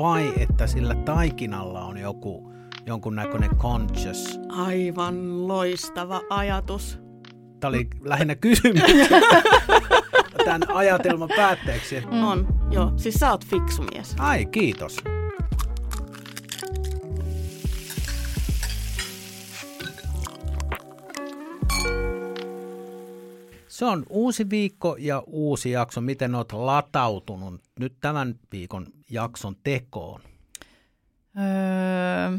vai että sillä taikinalla on joku jonkunnäköinen conscious? Aivan loistava ajatus. Tämä oli lähinnä kysymys tämän ajatelman päätteeksi. Mm. On, joo. Siis sä oot fiksu mies. Ai, kiitos. Se on uusi viikko ja uusi jakso. Miten olet latautunut nyt tämän viikon jakson tekoon? Öö,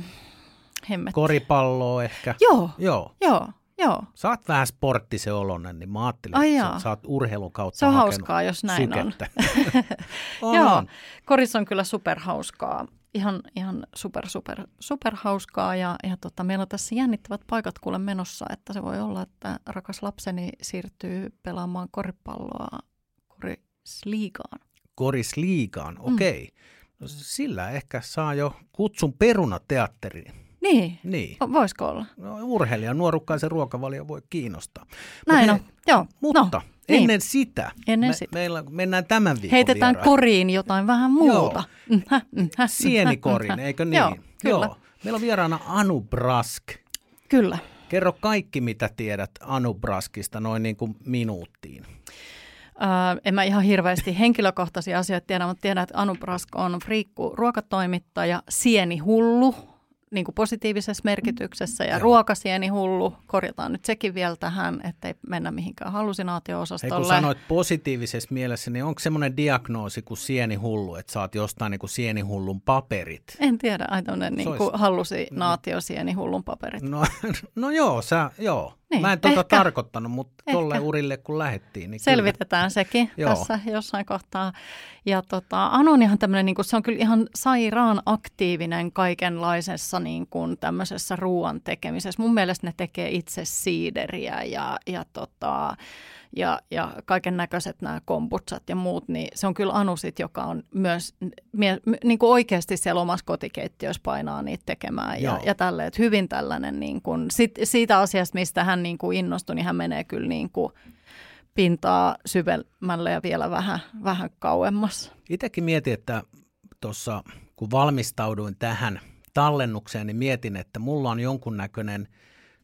hemmet. Koripalloa ehkä? Joo, Joo. joo, joo. Sä oot vähän sporttisen olonen, niin mä ajattelin, Ai että sä, oot urheilun kautta Se on hauskaa, jos näin on. sykettä. on. Joo, on. koris on kyllä superhauskaa. Ihan, ihan super, super, super hauskaa ja, ja tota, meillä on tässä jännittävät paikat kuule menossa, että se voi olla, että rakas lapseni siirtyy pelaamaan koripalloa korisliigaan. Korisliigaan, Mm. okei. No, sillä ehkä saa jo kutsun perunateatteriin. Niin, Niin. vo- voisiko olla? No, urheilija, nuorukkaisen ruokavalio voi kiinnostaa. Näin Mut on, joo. Mutta no, niin. ennen sitä, Ennen me, sitä. meillä mennään tämän viikon Heitetään vieraan. koriin jotain vähän muuta. Nhä, nhä, Sienikorin, nhä. eikö niin? Joo, kyllä. Joo. Meillä on vieraana Anu Brask. Kyllä. Kerro kaikki, mitä tiedät Anu Braskista noin niin kuin minuuttiin. Ää, en mä ihan hirveästi henkilökohtaisia asioita tiedä, mutta tiedän, että Anu Brask on friikku ruokatoimittaja, sienihullu, niin kuin positiivisessa merkityksessä, ja Joo. ruokasienihullu. Korjataan nyt sekin vielä tähän, ettei mennä mihinkään Hei, hallusinaatio-osastolle. kun sanoit positiivisessa mielessä, niin onko semmoinen diagnoosi kuin sienihullu, että saat jostain niin kuin sienihullun paperit? En tiedä, ai tämmöinen niin olisi- kuin hallusinaatio-sienihullun paperit. No, no joo, sä, joo. Niin, Mä en tuota ehkä. tarkoittanut, mutta Ehkä. tolle urille kun lähettiin. Niin Selvitetään sekin Joo. tässä jossain kohtaa. Ja tota, Anu on ihan tämmöinen, niin kuin, se on kyllä ihan sairaan aktiivinen kaikenlaisessa niin kuin tämmöisessä ruoan tekemisessä. Mun mielestä ne tekee itse siideriä ja, ja, tota, ja, ja kaiken näköiset nämä kombutsat ja muut, niin se on kyllä Anu sit, joka on myös mie, niin kuin oikeasti siellä omassa kotikeittiössä painaa niitä tekemään ja, Joo. ja tälleen, että hyvin tällainen niin kuin, sit, siitä asiasta, mistä hän niin kuin innostui, niin hän menee kyllä niin kuin pintaa syvemmälle ja vielä vähän, vähän kauemmas. Itsekin mietin, että tuossa kun valmistauduin tähän tallennukseen, niin mietin, että mulla on jonkunnäköinen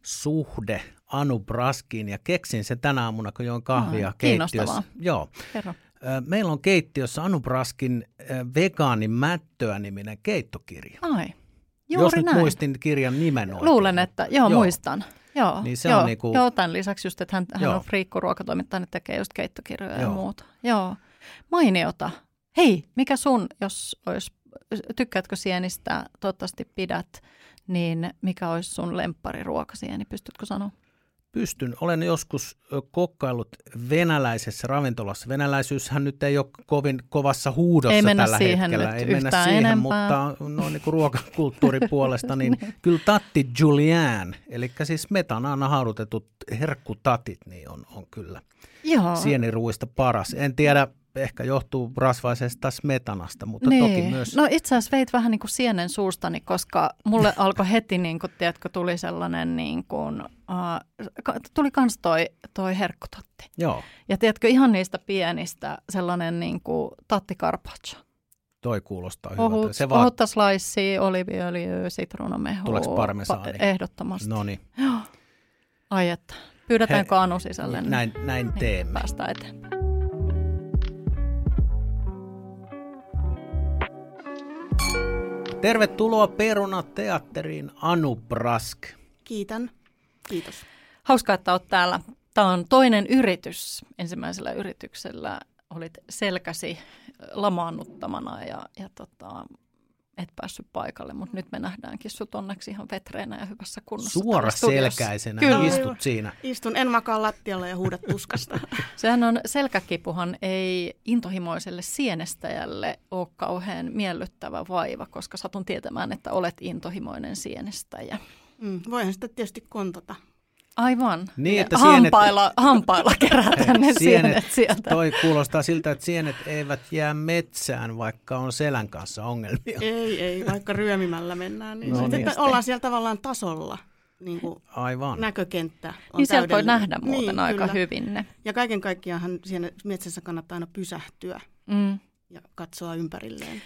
suhde Anu Braskiin ja keksin se tänä aamuna, kun join kahvia Aa, keittiössä. Joo. Kerro. Ö, Meillä on keittiössä Anu Braskin vegaanin mättöä niminen keittokirja. Ai, Jos juuri nyt näin. muistin kirjan nimen oikein. Luulen, että joo, Joo. muistan. Joo, Niin se joo, on niinku- joo, tämän lisäksi just, että hän, hän on friikkuruokatoimittaja, nyt tekee just keittokirjoja Joo. ja muuta. Joo, mainiota. Hei, mikä sun, jos olisi, tykkäätkö sienistä, toivottavasti pidät, niin mikä olisi sun lemppariruokasieni, pystytkö sanoa? Pystyn. Olen joskus kokkaillut venäläisessä ravintolassa. Venäläisyyshän nyt ei ole kovin kovassa huudossa Ei mennä tällä siihen hetkellä. nyt ei mennä siihen, enempää. mutta no, niin kuin ruokakulttuurin puolesta, niin kyllä tatti Julian, eli siis smetanana haudutetut herkkutatit, niin on, on kyllä Joo. sieniruista paras. En tiedä, ehkä johtuu rasvaisesta smetanasta, mutta niin. toki myös... No itse asiassa veit vähän niin kuin sienen suustani, koska mulle alkoi heti, niin kuin, tiedätkö, tuli sellainen, niin kuin, uh, tuli kans toi, toi herkkutatti. Joo, Ja tiedätkö, ihan niistä pienistä sellainen niin kuin tatti carpaccio. toi kuulostaa hyvältä. Ohut, Se vaan... ohutta slicea, oliiviöljyä, sitruunamehua. Tuleeko parmesaani? Pa- ehdottomasti. No niin, Joo. Ai että. Pyydetäänkö Anu sisälle? niin- näin, näin niin teemme. Päästään eteenpäin. Tervetuloa Peruna Teatteriin, Anu Brask. Kiitän. Kiitos. Hauskaa, että olet täällä. Tämä on toinen yritys. Ensimmäisellä yrityksellä olit selkäsi lamaannuttamana ja, ja tota, et päässyt paikalle, mutta nyt me nähdäänkin sut onneksi ihan vetreenä ja hyvässä kunnossa. täällä Suora studiossa. selkäisenä Kyllä. istut siinä. Istun, en makaa lattialla ja huudat tuskasta. Sehän on, selkäkipuhan ei intohimoiselle sienestäjälle ole kauhean miellyttävä vaiva, koska satun tietämään, että olet intohimoinen sienestäjä. Mm, voihan sitä tietysti kontata. Aivan. Niin, että sienet- hampailla, hampailla kerätä ne sienet sieltä. Toi kuulostaa siltä, että sienet eivät jää metsään, vaikka on selän kanssa ongelmia. Ei, ei, vaikka ryömimällä mennään, niin, No no, niin. niin. ollaan siellä tavallaan tasolla. Niin kuin Aivan. näkökenttä on Niin sieltä voi nähdä muuten niin, aika kyllä. hyvin ne. Ja kaiken kaikkiaanhan siinä metsässä kannattaa aina pysähtyä Mm. ja katsoa ympärilleen.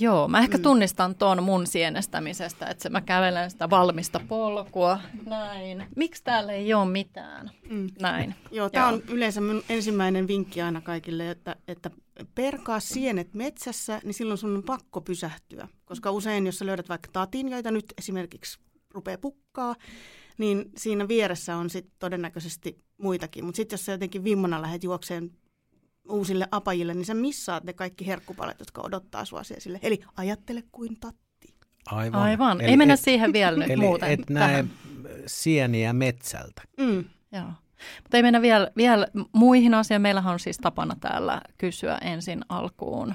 Joo, mä ehkä Mm. tunnistan tuon mun sienestämisestä, että mä kävelen sitä valmista polkua. Näin. Miksi täällä ei ole mitään? Mm. Näin. Joo, tämä on yleensä mun ensimmäinen vinkki aina kaikille, että, että perkaa sienet metsässä, niin silloin sun on pakko pysähtyä. Koska usein, jos sä löydät vaikka tatin, joita nyt esimerkiksi rupeaa pukkaa, niin siinä vieressä on sit todennäköisesti muitakin. Mutta sitten jos sä jotenkin vimmana lähdet juokseen uusille apajille, niin sä missaat ne kaikki herkkupalet, jotka odottaa sua sille. Eli ajattele kuin tatti. Aivan. Aivan. Eli ei mennä et, siihen vielä nyt Eli muuten. et näe tähän. sieniä metsältä. Mm. Joo. Mutta ei mennä vielä, vielä muihin asioihin. Meillähän on siis tapana täällä kysyä ensin alkuun,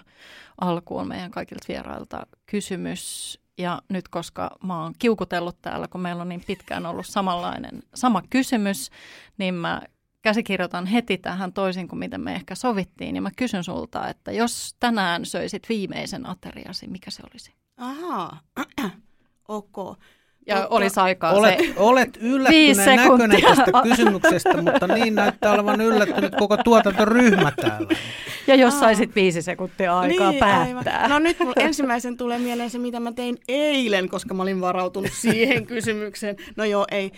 alkuun meidän kaikilta vierailta kysymys. Ja nyt koska mä oon kiukutellut täällä, kun meillä on niin pitkään ollut samanlainen, sama kysymys, niin mä käsikirjoitan heti tähän toisin kuin miten me ehkä sovittiin. Ja mä kysyn sulta, että jos tänään söisit viimeisen ateriasi, mikä se olisi? Ahaa, ok. Ja olisi aikaa Olet, se... olet yllättyneen näköinen tästä kysymyksestä, mutta niin näyttää olevan yllättynyt koko tuotantoryhmä täällä. Ja jos Aa. saisit viisi sekuntia aikaa Niin, päättää. aivan. No nyt mulla ensimmäisen tulee mieleen se, mitä mä tein eilen, koska mä olin varautunut siihen kysymykseen. No joo, ei.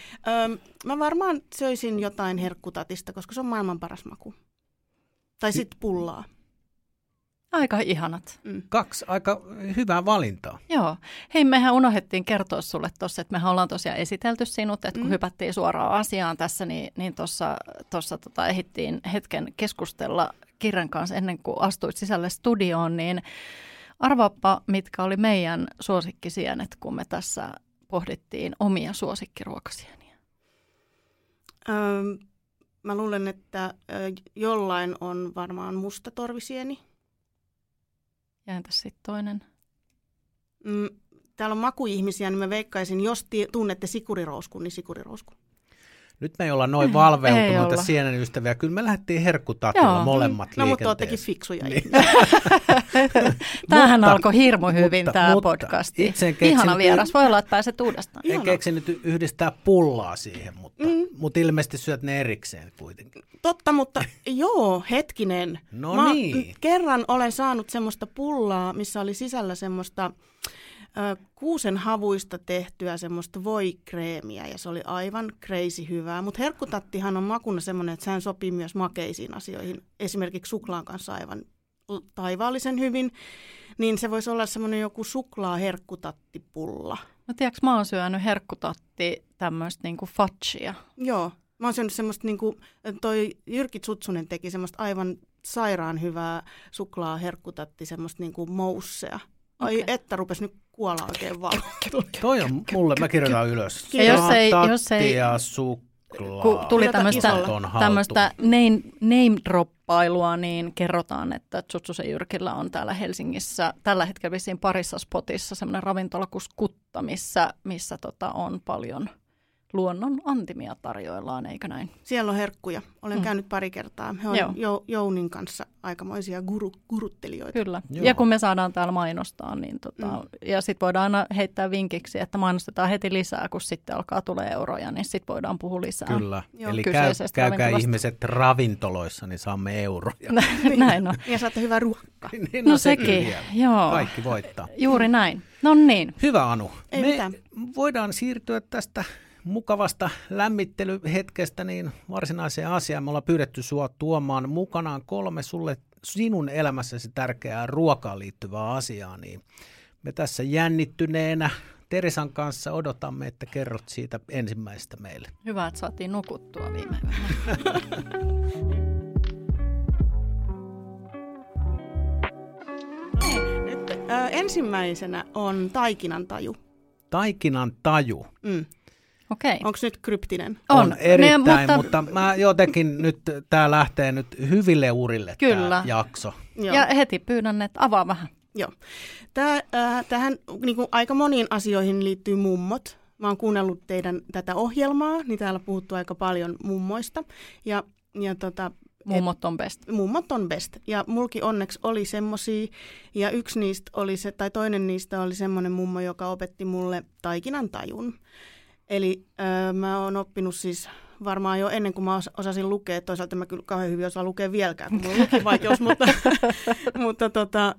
Öm, mä varmaan söisin jotain herkkutatista, koska se on maailman paras maku. Tai sitten pullaa. Aika ihanat. Mm. Kaksi aika hyvää valintaa. Joo. Hei, mehän unohdettiin kertoa sulle tuossa, että mehän ollaan tosiaan esitelty sinut, että kun Mm. hypättiin suoraan asiaan tässä, niin, niin tuossa tossa tota, ehdittiin hetken keskustella Kirran kanssa ennen kuin astuit sisälle studioon, niin arvaappa, mitkä oli meidän suosikkisienet, kun me tässä pohdittiin omia suosikkiruokasieniä. Öm, mä luulen, että ö, jollain on varmaan musta entäs sitten toinen? Mm, täällä on makuihmisiä, niin mä veikkaisin, jos tie, tunnette sikurirouskun, niin sikurirousku. Nyt me ei olla noin Ei valveutuneita sienen ystäviä. Kyllä me lähdettiin herkkutattilla Joo. molemmat No, mutta oottekin liikenteeseen. fiksuja Niin. Tämähän Mutta- alkoi hirmu hyvin mutta- tämä mutta podcasti. itse Ihana vieras. Voi olla, että pääset uudestaan. En Ihana. keksinyt yhdistää pullaa siihen, mutta, Mm. mutta ilmeisesti syöt ne erikseen kuitenkin. Totta, mutta joo, hetkinen. No Mä niin. kerran olen saanut semmoista pullaa, missä oli sisällä semmoista kuusen havuista tehtyä semmoista voikreemiä ja se oli aivan crazy hyvää. Mutta herkkutattihan on makuna semmoinen, että sehän sopii myös makeisiin asioihin. Esimerkiksi suklaan kanssa aivan taivaallisen hyvin. Niin se voisi olla semmoinen joku suklaa-herkkutattipulla. No tiedätkö, mä oon syönyt herkkutatti tämmöistä niinku fatsia. Joo, mä oon syönyt semmoista niinku, toi Jyrki Tsutsunen teki semmoista aivan sairaan hyvää suklaa herkkutatti, semmoista niinku moussea. Ai okay. että rupes nyt kuolla oikein valo. Toi on mulle, mä kirjoitan ylös. Ja jos ei- jos ei- ja suklaa. Kun tuli tämmöistä, name, name-droppailua, niin kerrotaan, että Tsutsusen Jyrkillä on täällä Helsingissä tällä hetkellä vissiin parissa spotissa semmoinen ravintola kuin Skutta, missä, missä tota on paljon luonnon antimia tarjoillaan, eikö näin? Siellä on herkkuja. Olen Mm. käynyt pari kertaa. He on Joo. Jou, Jounin kanssa aikamoisia guru, guruttelijoita. Kyllä. Joo. Ja kun me saadaan täällä mainostaa, niin tota, Mm. ja sitten voidaan aina heittää vinkiksi, että mainostetaan heti lisää, kun sitten alkaa tulee euroja, niin sitten voidaan puhua lisää. Kyllä, Joo. eli käy, käykää ihmiset ravintoloissa, niin saamme euroja. näin on. Ja saatte hyvää ruokaa. niin, No sekin sekin, joo. Kaikki voittaa. Juuri näin. No niin. Hyvä Anu. Ei Me mitään. voidaan siirtyä tästä mukavasta lämmittelyhetkestä niin varsinaiseen asiaan. Me ollaan pyydetty sua tuomaan mukanaan kolme sulle sinun elämässäsi tärkeää ruokaan liittyvää asiaa, niin me tässä jännittyneenä Teresan kanssa odotamme, että kerrot siitä ensimmäisestä meille. Hyvä, että saatiin nukuttua viime. Nyt, ensimmäisenä on taikinan taju. Taikinan taju Mm. Okei. Onko nyt kryptinen? on, On. erittäin, Ne, mutta... mutta- mutta mä jotenkin nyt, tämä lähtee nyt hyville urille Kyllä. tämä jakso. Joo. Ja heti pyydän, että avaa vähän. Joo. Tää, äh, tähän niin kuin aika moniin asioihin liittyy mummot. Mä oon kuunnellut teidän tätä ohjelmaa, niin täällä puhuttu aika paljon mummoista. Ja, ja tota, Mummot on best. mummot on best. Ja mulki onneksi oli semmosia, ja yksi niistä oli se, tai toinen niistä oli semmoinen mummo, joka opetti mulle taikinan tajun. Eli äh, mä oon oppinut siis varmaan jo ennen kuin mä osasin lukea. Toisaalta mä kyllä kauhean hyvin osaa lukea vieläkään, kun mulla on lukivaikeus, mutta, mutta tota,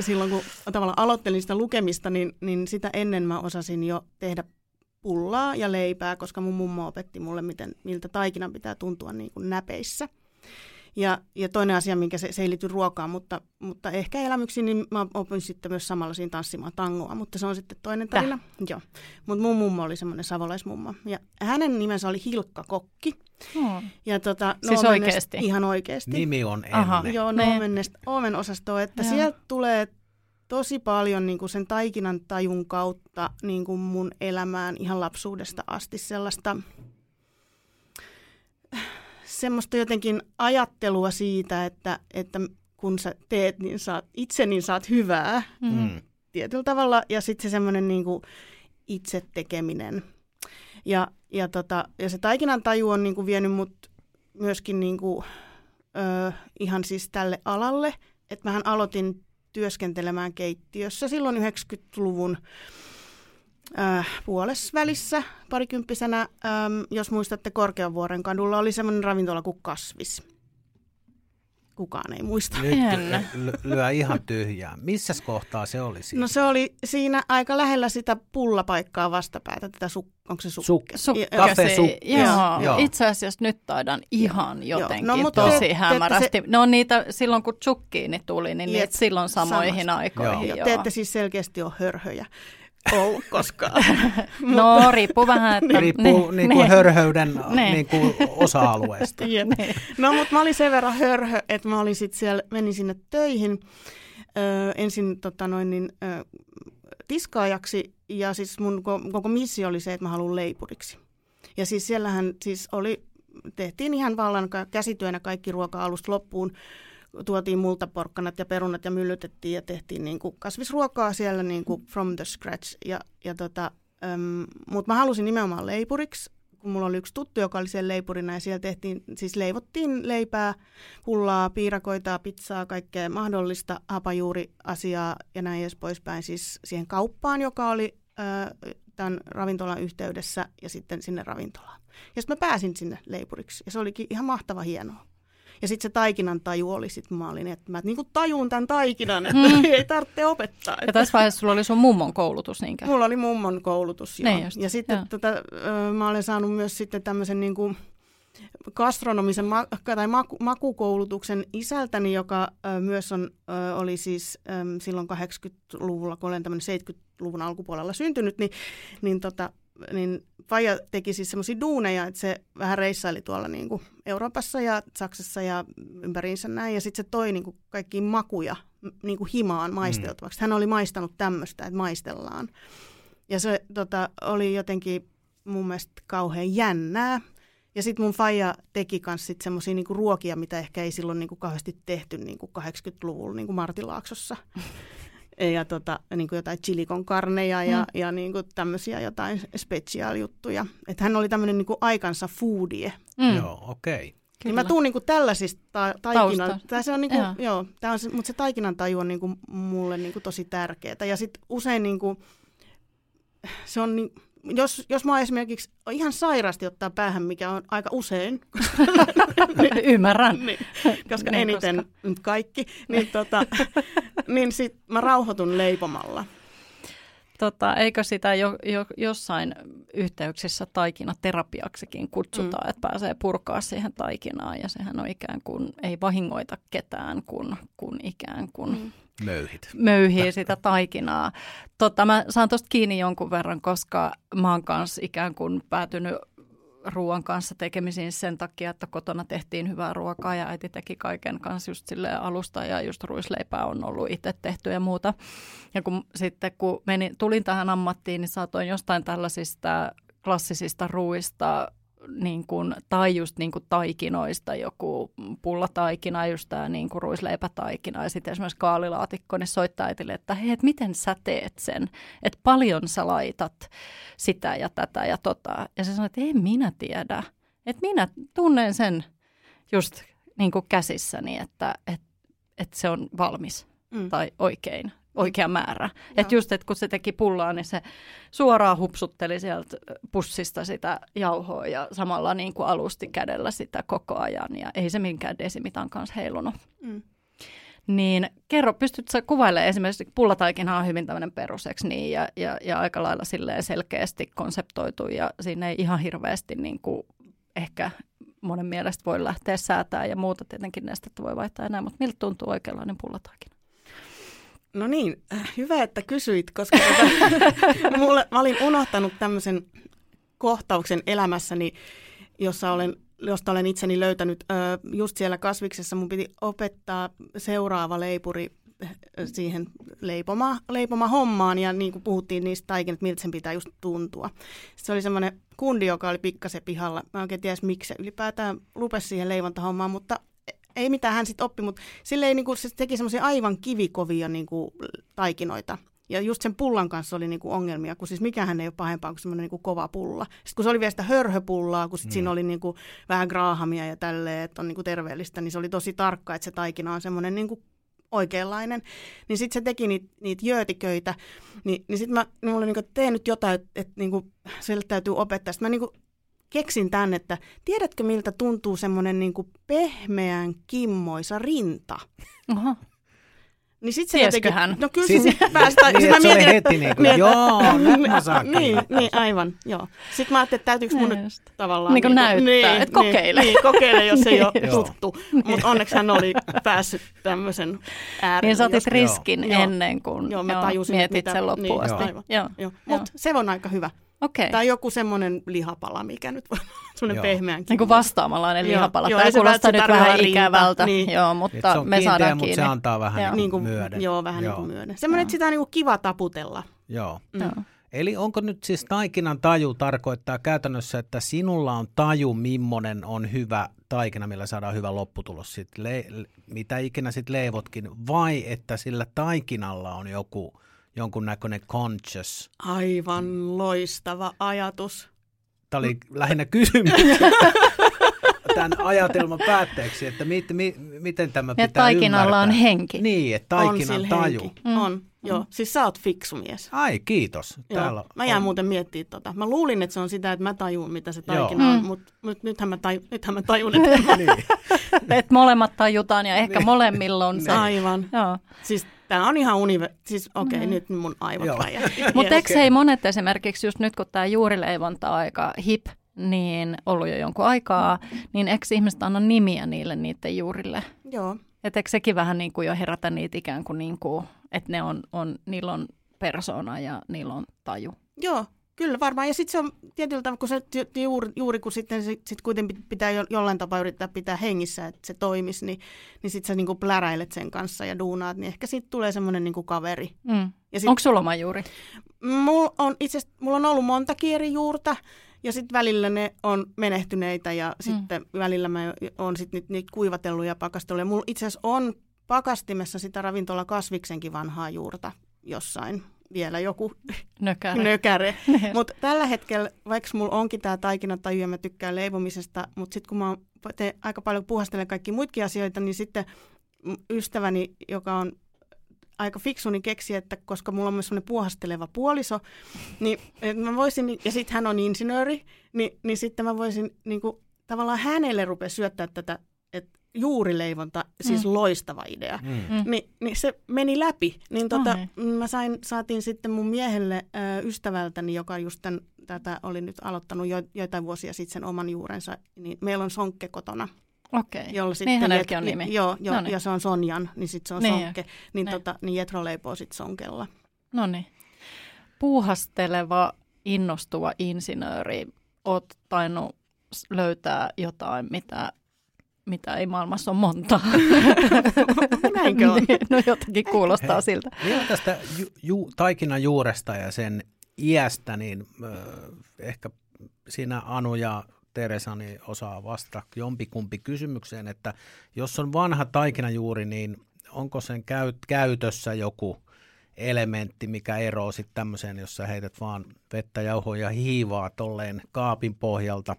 silloin kun tavallaan aloittelin sitä lukemista, niin, niin sitä ennen mä osasin jo tehdä pullaa ja leipää, koska mun mummo opetti mulle, miten, miltä taikinan pitää tuntua niin kuin näpeissä. Ja, ja toinen asia, minkä se, se ei liity ruokaan, mutta, mutta ehkä elämyksiin, niin mä opin sitten myös samalla siinä tanssimaan tangoa, mutta se on sitten toinen tarina. Joo. Mutta mun mummo oli semmoinen savolaismummo. Ja hänen nimensä oli Hilkka Kokki. Hmm. Ja tota, siis oikeasti? Ihan oikeasti. Nimi on Enne. Aha. Joo, Noomennesta Omen osastoa, että Joo. sieltä tulee tosi paljon niin kuin sen taikinan tajun kautta niin kuin mun elämään ihan lapsuudesta asti sellaista semmoista jotenkin ajattelua siitä, että, että kun sä teet, niin saat itse, niin saat hyvää mm. tietyllä tavalla. Ja sitten se semmoinen niin kuin itse tekeminen. Ja, ja, tota, ja se taikinan taju on niin kuin vienyt mut myöskin niin kuin, ö, ihan siis tälle alalle. Että mähän aloitin työskentelemään keittiössä silloin 90-luvun äh, puolesvälissä parikymppisenä, ähm, jos muistatte Korkeavuoren kadulla, oli semmoinen ravintola kuin Kasvis. Kukaan ei muista. Nyt l- lyö ihan tyhjää. Missä kohtaa se oli siinä? No se oli siinä aika lähellä sitä pullapaikkaa vastapäätä, tätä su- onko se sukke? Suk- Kafe sukke. Joo. Joo. Itse asiassa nyt taidan ihan jotenkin no, mutta tosi te, hämärästi. Se... No niitä silloin kun tsukkiini tuli, niin niitä silloin samoihin samasta. aikoihin. Joo. Joo. Te ette siis selkeästi ole hörhöjä ollut koskaan. no riippuu vähän. Että, riippuu ne, niin kuin ne, hörhöyden ne. Niin kuin osa-alueesta. ne. No mutta mä olin sen verran hörhö, että mä olin sitten siellä, menin sinne töihin. Ö, ensin tota noin, niin, ö, tiskaajaksi ja siis mun koko missio oli se, että mä haluan leipuriksi. Ja siis siellähän siis oli, tehtiin ihan vallan käsityönä kaikki ruoka alusta loppuun tuotiin multaporkkanat ja perunat ja myllytettiin ja tehtiin niin kuin kasvisruokaa siellä niin kuin from the scratch. Ja, ja tota, Mutta mä halusin nimenomaan leipuriksi, kun mulla oli yksi tuttu, joka oli siellä leipurina ja siellä tehtiin, siis leivottiin leipää, pullaa, piirakoita, pizzaa, kaikkea mahdollista hapajuuriasiaa ja näin edes poispäin siis siihen kauppaan, joka oli äh, tämän ravintolan yhteydessä ja sitten sinne ravintolaan. Ja sitten mä pääsin sinne leipuriksi ja se olikin ihan mahtava hienoa. Ja sitten se taikinan taju oli, sitten mä olin, että mä niinku tajun tämän taikinan, että mm. ei tarvitse opettaa. Ja tässä vaiheessa sulla oli sun mummon koulutus, niinkö? Mulla oli mummon koulutus, joo. Niin just, ja sitten tota, mä olen saanut myös sitten tämmöisen niinku, gastronomisen ma- tai maku- makukoulutuksen isältäni, joka ö, myös on, ö, oli siis ö, silloin 80-luvulla, kun olen tämmöinen 70-luvun alkupuolella syntynyt, niin, niin tota, niin Faija teki siis semmoisia duuneja, että se vähän reissaili tuolla niin kuin Euroopassa ja Saksassa ja ympäriinsä näin. Ja sitten se toi niin kuin kaikki makuja niin kuin himaan maisteltavaksi. Mm. Hän oli maistanut tämmöistä, että maistellaan. Ja se tota, oli jotenkin mun mielestä kauhean jännää. Ja sitten mun faija teki myös semmoisia niinku ruokia, mitä ehkä ei silloin niinku kauheasti tehty niinku 80-luvulla niinku Martilaaksossa. ja tota, niin kuin jotain chilikon karneja ja, mm. ja niin kuin tämmöisiä jotain special-juttuja. Että hän oli tämmöinen niin kuin aikansa foodie. Mm. Joo, okei. Okay. Niin mä tuun niinku tällaisista ta- taikinan, tää se on niinku, joo. joo tää on se, mutta se taikinan taju on niinku mulle niinku tosi tärkeää. Ja sitten usein niinku, se on niin, jos, jos mä esimerkiksi ihan sairaasti ottaa päähän, mikä on aika usein. niin, Ymmärrän. Niin, koska niin, eniten koska... kaikki, niin, tota, niin sit mä rauhoitun leipomalla. Tota, eikö sitä jo, jo, jossain yhteyksissä taikinaterapiaksikin kutsutaan, mm. että pääsee purkaa siihen taikinaan ja sehän on ikään kuin, ei vahingoita ketään, kun, kun ikään kuin mm möyhit. Möyhii sitä taikinaa. Totta, mä saan tuosta kiinni jonkun verran, koska mä oon kanssa ikään kuin päätynyt ruoan kanssa tekemisiin sen takia, että kotona tehtiin hyvää ruokaa ja äiti teki kaiken kanssa just alusta ja just ruisleipää on ollut itse tehty ja muuta. Ja kun sitten kun menin, tulin tähän ammattiin, niin saatoin jostain tällaisista klassisista ruuista niin kuin, tai just niin kuin taikinoista joku pullataikina, just tämä niin kuin ruisleipätaikina ja sitten esimerkiksi kaalilaatikko, niin soittaa äitille, että hei, et miten sä teet sen, että paljon sä laitat sitä ja tätä ja tota. Ja se sanoi, että en minä tiedä, että minä tunnen sen just niin kuin käsissäni, että, että, että se on valmis mm. tai oikein. Oikea määrä. Että just, että kun se teki pullaa, niin se suoraan hupsutteli sieltä pussista sitä jauhoa ja samalla niin kuin alusti kädellä sitä koko ajan ja ei se minkään desimitan kanssa heilunut. Mm. Niin kerro, pystytkö kuvailemaan esimerkiksi, pullataikina on hyvin tämmöinen peruseksi niin, ja, ja, ja aika lailla silleen selkeästi konseptoitu ja siinä ei ihan hirveästi niin kuin ehkä monen mielestä voi lähteä säätää ja muuta tietenkin nestettä voi vaihtaa enää, mutta miltä tuntuu oikeanlainen pullataikina? No niin, hyvä, että kysyit, koska tota, mulle, mä olin unohtanut tämmöisen kohtauksen elämässäni, jossa olen, josta olen itseni löytänyt ö, just siellä kasviksessa. Mun piti opettaa seuraava leipuri siihen leipoma, leipoma hommaan ja niin kuin puhuttiin niistä taikin, että miltä sen pitää just tuntua. Se oli semmoinen kundi, joka oli pikkasen pihalla. Mä oikein tiedä, miksi se ylipäätään lupesi siihen leivontahommaan, mutta ei mitään hän sitten oppi, mutta silleen niin kuin se teki semmoisia aivan kivikovia niin kuin taikinoita. Ja just sen pullan kanssa oli niinku ongelmia, kun siis mikähän ei ole pahempaa kuin semmoinen niinku kova pulla. Sitten kun se oli vielä sitä hörhöpullaa, kun sit mm. siinä oli niinku vähän graahamia ja tälleen, että on niinku terveellistä, niin se oli tosi tarkka, että se taikina on semmoinen niinku oikeanlainen. Niin sitten se teki niitä, niitä jöötiköitä, niin, niin sitten mä, mä olin niinku, tee nyt jotain, että et, niinku, sille täytyy opettaa. Sitten mä niinku keksin tämän, että tiedätkö miltä tuntuu semmoinen niinku pehmeän kimmoisa rinta? Oho. Niin sit se jotenkin, hän? No kyllä siis, se päästä. Niin, mä mietin, heti niin kuin, joo, nyt mä saan niin, niin, aivan, joo. Sitten mä ajattelin, että täytyykö mun Niin nyt just. tavallaan... Niin kuin näyttää, niin, että kokeile. Niin, niin, kokeile, jos ei ole Joo. tuttu. Mutta onneksi hän oli päässyt tämmöisen äärelle. Niin sä otit riskin Joo. ennen kuin Joo, mä tajusin, mietit mitä- sen loppuun niin, asti. aivan. Joo. Joo. Joo. Mutta se on aika hyvä. Okei. Tai joku semmoinen lihapala, mikä nyt voi olla semmoinen Joo. pehmeän Niin kuin vastaamanlainen Joo, lihapala. joo, Tämä ei se kuulostaa nyt vähän rinta. ikävältä, Niin. joo, mutta me kiinteä, saadaan mutta kiinni. se antaa vähän Joo. niin kuin niin kuin, myöden. Joo, vähän Joo. niin kuin myöden. Semmoinen, että sitä on niin kuin kiva taputella. Joo. Mm. Joo. Eli onko nyt siis taikinan taju tarkoittaa käytännössä, että sinulla on taju, millainen on hyvä taikina, millä saadaan hyvä lopputulos, sit le- mitä ikinä sitten leivotkin, vai että sillä taikinalla on joku jonkunnäköinen conscious? Aivan loistava ajatus. Tämä oli lähinnä kysymys tämän ajatelman päätteeksi, että mit, mi, miten tämä Ja pitää taikinalla on ymmärtää. henki. Niin, että on taikinan sillä taju. henki. Mm. On, joo. Siis sä oot fiksu mies. Ai, kiitos. Joo. Täällä Mä jään on- muuten miettimään tota. Mä luulin, että se on sitä, että mä tajun, mitä se Joo. taikina on, Mm. mutta mut nythän, mä taju, nythän mä tajun, että niin. Et molemmat tajutaan ja ehkä molemmilla on se. aivan. Joo. Siis tää on ihan unive... Siis okei, okay, Mm. nyt mun aivot. Mutta eikö ei monet esimerkiksi just nyt, kun tämä juurileivonta on aika hip, niin ollut jo jonkun aikaa, niin eikö ihmiset anna nimiä niille niiden juurille? Joo. Et eikö sekin vähän niin kuin jo herätä niitä ikään kuin, niin kuin että ne on, on, niillä on persona ja niillä on taju. Joo, kyllä varmaan. Ja sitten se on tietyllä tavalla, kun se juuri, juuri kun sitten sit, sit kuitenkin pitää jo, jollain tapaa yrittää pitää hengissä, että se toimisi, niin, niin sitten sä niinku pläräilet sen kanssa ja duunaat, niin ehkä siitä tulee semmoinen niinku kaveri. Mm. Ja sit, Onko sulla oma juuri? mulla on itse mulla on ollut montakin eri juurta, ja sitten välillä ne on menehtyneitä, ja Mm. sitten välillä mä oon sitten niitä, niitä kuivatellut ja pakastellut. Ja mulla itse asiassa on pakastimessa sitä ravintola kasviksenkin vanhaa juurta jossain vielä joku Nökäre. nökäre. Niin. Mutta tällä hetkellä, vaikka mulla onkin tämä taikinataju ja mä tykkään leivomisesta, mutta sitten kun mä teen aika paljon puhastelen kaikki muitakin asioita, niin sitten ystäväni, joka on aika fiksu, niin keksi, että koska mulla on myös semmoinen puuhasteleva puoliso, niin et mä voisin, ja sitten hän on insinööri, niin, niin sitten mä voisin niin kuin, tavallaan hänelle rupea syöttää tätä, että juurileivonta, siis Mm. loistava idea. Mm. Mm. Niin, niin se meni läpi. Niin tota, mm, mä sain, saatiin sitten mun miehelle ö, ystävältäni, joka just tän, tätä oli nyt aloittanut jo, joitain vuosia sitten sen oman juurensa, niin meillä on sonkke kotona. Okei. Jolla Niin hänelläkin on nimi. Joo, joo Noniin. ja se on Sonjan, niin sitten se on Niin. sonkke. Niin, Niin. tota, niin Jetro leipoo sitten sonkella. No niin. Puuhasteleva, innostuva insinööri. Oot tainnut löytää jotain, mitä, mitä ei maailmassa ole monta. Näinkö on? Niin, no jotenkin kuulostaa siltä. Vielä tästä ju, ju, taikinan juuresta ja sen iästä, niin ö, ehkä siinä Anu ja Teresa niin osaa vastata jompikumpi kysymykseen, että jos on vanha taikinajuuri, niin onko sen käy, käytössä joku elementti, mikä eroaa sitten tämmöiseen, jossa heität vaan vettä, jauhoa ja hiivaa tolleen kaapin pohjalta,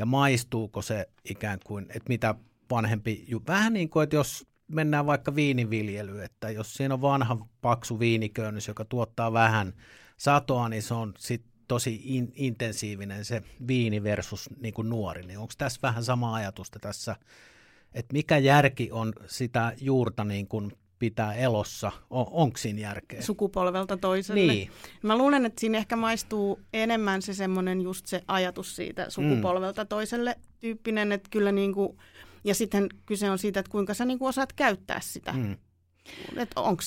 ja maistuuko se ikään kuin, että mitä vanhempi, vähän niin kuin, että jos mennään vaikka viiniviljelyyn, että jos siinä on vanha paksu viiniköynnys, joka tuottaa vähän satoa, niin se on sit tosi in, intensiivinen se viini versus niin kuin nuori. Niin onko tässä vähän sama ajatusta tässä, että mikä järki on sitä juurta niin kuin pitää elossa? On, onko siinä järkeä? Sukupolvelta toiselle. Niin. Mä luulen, että siinä ehkä maistuu enemmän se semmoinen just se ajatus siitä sukupolvelta mm. toiselle tyyppinen, että kyllä niin kuin, ja sitten kyse on siitä, että kuinka sä niin kuin osaat käyttää sitä. Mm. Että onko,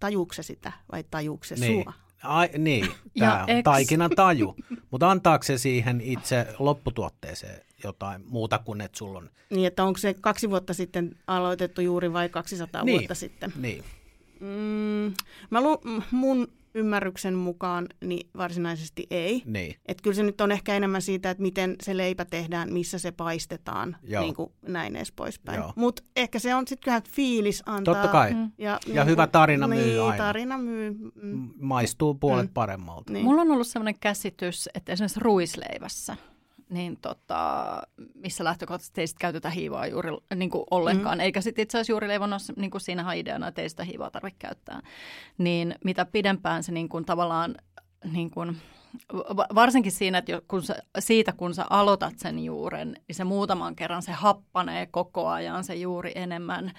tajuuko se sitä vai tajuuko se niin. sua? Ai, niin, tämä on taikinan taju. Mutta antaako se siihen itse lopputuotteeseen jotain muuta kuin, että sulla on... Niin, että onko se kaksi vuotta sitten aloitettu juuri vai 200 niin, vuotta sitten? Niin. Mm, mä lu, mun ymmärryksen mukaan niin varsinaisesti ei. Niin. Et kyllä se nyt on ehkä enemmän siitä, että miten se leipä tehdään, missä se paistetaan, Joo. niin kuin näin edes poispäin. Mutta ehkä se on sitten kyllä fiilis antaa. Totta kai. Mm. Ja, ja niin hyvä tarina myy niin, aina. tarina myy. Mm. Maistuu puolet mm. paremmalta. Niin. Mulla on ollut sellainen käsitys, että esimerkiksi ruisleivässä – niin tota, missä lähtökohtaisesti ei sit käytetä hiivaa juuri niin kuin ollenkaan, mm. eikä sitten itse asiassa juuri leivonnossa, niin kuin siinähän ideana, että ei sitä hiivaa tarvitse käyttää, niin mitä pidempään se niin kuin tavallaan, niin kuin, varsinkin siinä, että kun sä, siitä kun sä aloitat sen juuren, niin se muutaman kerran se happanee koko ajan se juuri enemmän,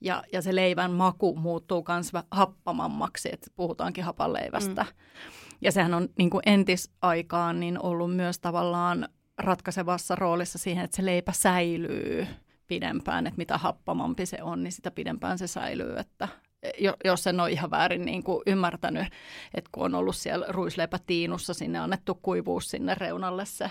ja, ja se leivän maku muuttuu myös happamammaksi, että puhutaankin hapanleivästä. Mm. Ja sehän on niin kuin entisaikaan niin ollut myös tavallaan ratkaisevassa roolissa siihen, että se leipä säilyy pidempään, että mitä happamampi se on, niin sitä pidempään se säilyy, että jos en ole ihan väärin niin kuin ymmärtänyt, että kun on ollut siellä ruisleipätiinussa, sinne annettu kuivuus sinne reunalle se,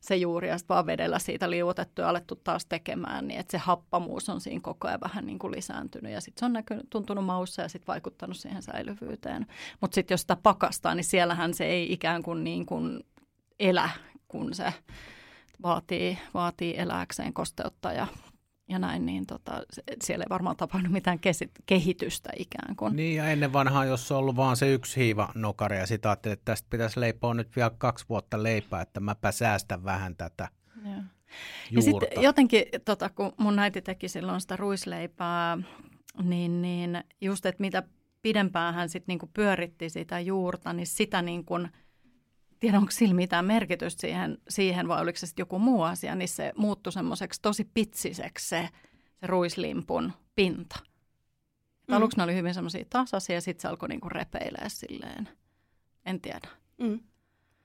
se juuri ja sitten vaan vedellä siitä liuotettu ja alettu taas tekemään, niin että se happamuus on siinä koko ajan vähän niin kuin lisääntynyt ja sitten se on näkynyt, tuntunut maussa ja sitten vaikuttanut siihen säilyvyyteen. Mutta sitten jos sitä pakastaa, niin siellähän se ei ikään kuin, niin kuin elä kun se vaatii, vaatii eläkseen kosteutta ja, ja näin, niin tota, siellä ei varmaan tapahdu mitään kehitystä ikään kuin. Niin ja ennen vanhaa, jos on ollut vaan se yksi hiiva nokari ja sitä ajattelin, että tästä pitäisi leipoa nyt vielä kaksi vuotta leipää, että mäpä säästän vähän tätä ja. Ja sitten jotenkin, tota, kun mun äiti teki silloin sitä ruisleipää, niin, niin just, että mitä pidempään hän sitten niinku pyöritti sitä juurta, niin sitä niin kuin – tiedä, onko sillä mitään merkitystä siihen, siihen vai oliko se sitten joku muu asia, niin se muuttui semmoiseksi tosi pitsiseksi se, se ruislimpun pinta. Mm. Aluksi ne oli hyvin semmoisia tasaisia ja sitten se alkoi niinku repeileä silleen. En tiedä. Mm.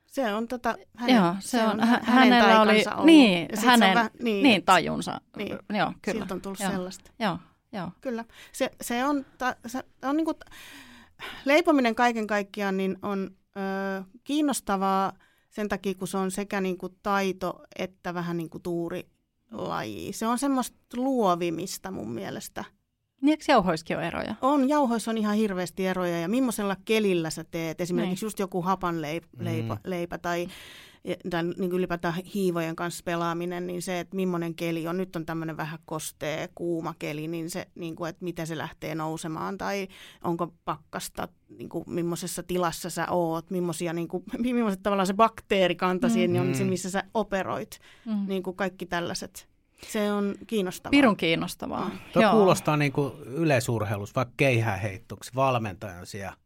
Se on tota, hänen, Joo, se, se on, on hänen hänellä oli, ollut. Niin, hänen, väh, niin, niin, tajunsa. Niin, joo, kyllä. Siltä on tullut joo, sellaista. Joo, joo. Kyllä. Se, se on, ta, se on niin kuin, leipominen kaiken kaikkiaan niin on ö, kiinnostavaa sen takia, kun se on sekä niin kuin taito että vähän niin kuin tuurilaji. Se on semmoista luovimista mun mielestä. Niin eikö jauhoissakin ole eroja? On, jauhoissa on ihan hirveästi eroja ja millaisella kelillä sä teet. Esimerkiksi niin. just joku hapanleipä leipä, mm. leipä tai tai niin kuin ylipäätään hiivojen kanssa pelaaminen, niin se, että millainen keli on, nyt on tämmöinen vähän kostee, kuuma keli, niin se, niin kuin, että miten se lähtee nousemaan, tai onko pakkasta, niin kuin, millaisessa tilassa sä oot, millaisia, niin kuin, millaiset tavallaan se bakteerikanta mm-hmm. on se, missä sä operoit, mm-hmm. niin kuin kaikki tällaiset. Se on kiinnostavaa. Pirun kiinnostavaa. Mm. Tuo kuulostaa niin kuin yleisurheilus, vaikka keihäheittoksi valmentajan siellä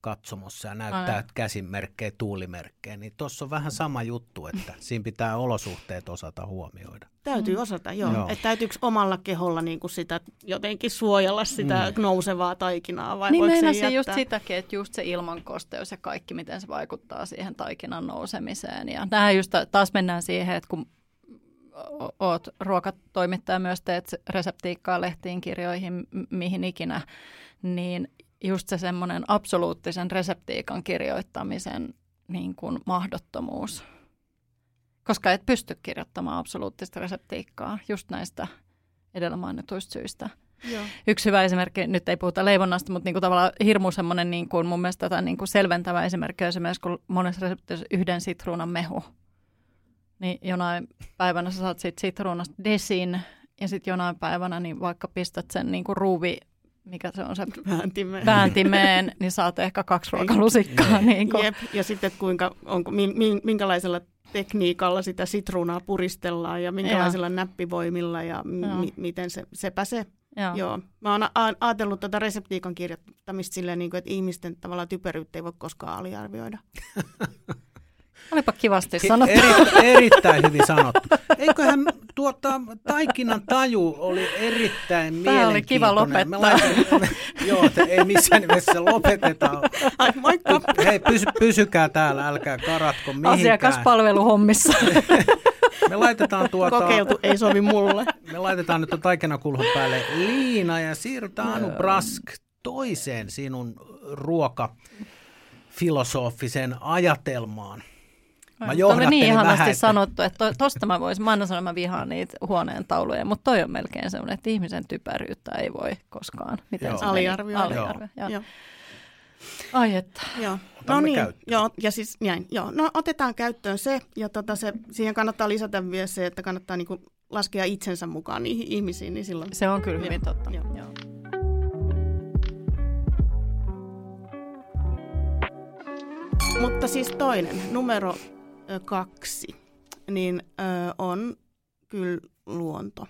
katsomossa ja näyttää Aina. käsimerkkejä, tuulimerkkejä, niin tuossa on vähän sama juttu, että siinä pitää olosuhteet osata huomioida. Täytyy mm. osata, joo. joo. Että täytyykö omalla keholla niin kuin sitä jotenkin suojella sitä mm. nousevaa taikinaa vai niin voiko se just sitäkin, että just se ilmankosteus ja kaikki, miten se vaikuttaa siihen taikinan nousemiseen. Ja tähän just taas mennään siihen, että kun oot ruokatoimittaja myös teet reseptiikkaa lehtiin, kirjoihin, mihin ikinä, niin just se semmoinen absoluuttisen reseptiikan kirjoittamisen niin kuin mahdottomuus. Koska et pysty kirjoittamaan absoluuttista reseptiikkaa just näistä edellä mainituista syistä. Joo. Yksi hyvä esimerkki, nyt ei puhuta leivonnasta, mutta niin kuin tavallaan hirmu semmoinen niin kuin mun mielestä tätä niin kuin selventävä esimerkki on esimerkiksi, kun monessa reseptissä yhden sitruunan mehu. Niin jonain päivänä sä saat siitä sitruunasta desin ja sitten jonain päivänä niin vaikka pistät sen niin kuin ruuvi mikä se on se vääntimeen, vääntimeen niin saat ehkä kaksi ruokalusikkaa. niin kuin. Jep. Ja sitten kuinka, onko, minkälaisella tekniikalla sitä sitruunaa puristellaan ja minkälaisilla ja. näppivoimilla ja mi- miten se, sepä se Joo. Joo. Mä oon a- ajatellut tätä reseptiikan kirjoittamista silleen, niin kuin, että ihmisten tavallaan typeryyttä ei voi koskaan aliarvioida. Olipa kivasti sanottu. Eri, erittäin hyvin sanottu. Eiköhän tuota, taikinan taju oli erittäin Tämä oli kiva mielenkiintoinen. Me lopettaa. laitamme- joo, te, ei missään nimessä lopeteta. Ai, moikka! Hei, pysy, pysykää täällä, älkää karatko mihinkään. Asiakaspalveluhommissa. Me laitetaan tuota, Kokeiltu, ei sovi mulle. me laitetaan nyt taikinakulhon päälle liina ja siirrytään Anu Brask toiseen sinun ruokafilosofiseen ajatelmaan. Mä Oli johdattelin niin ihanasti vähän, että- sanottu, että to, tosta mä voisin, mä aina sanon, mä vihaan niitä huoneen tauluja, mutta toi on melkein semmoinen, että ihmisen typeryyttä ei voi koskaan. Miten Joo. se? Aliarvioida. Aliarvioida, joo. Joo. Ai että. Joo. No niin, käyttöön. joo, ja siis näin, joo. No otetaan käyttöön se, ja tota se, siihen kannattaa lisätä vielä se, että kannattaa niinku laskea itsensä mukaan niihin ihmisiin, niin silloin... Se on kyllä hyvin totta. Joo. Joo. Mutta siis toinen, numero kaksi, niin ö, on kyllä luonto.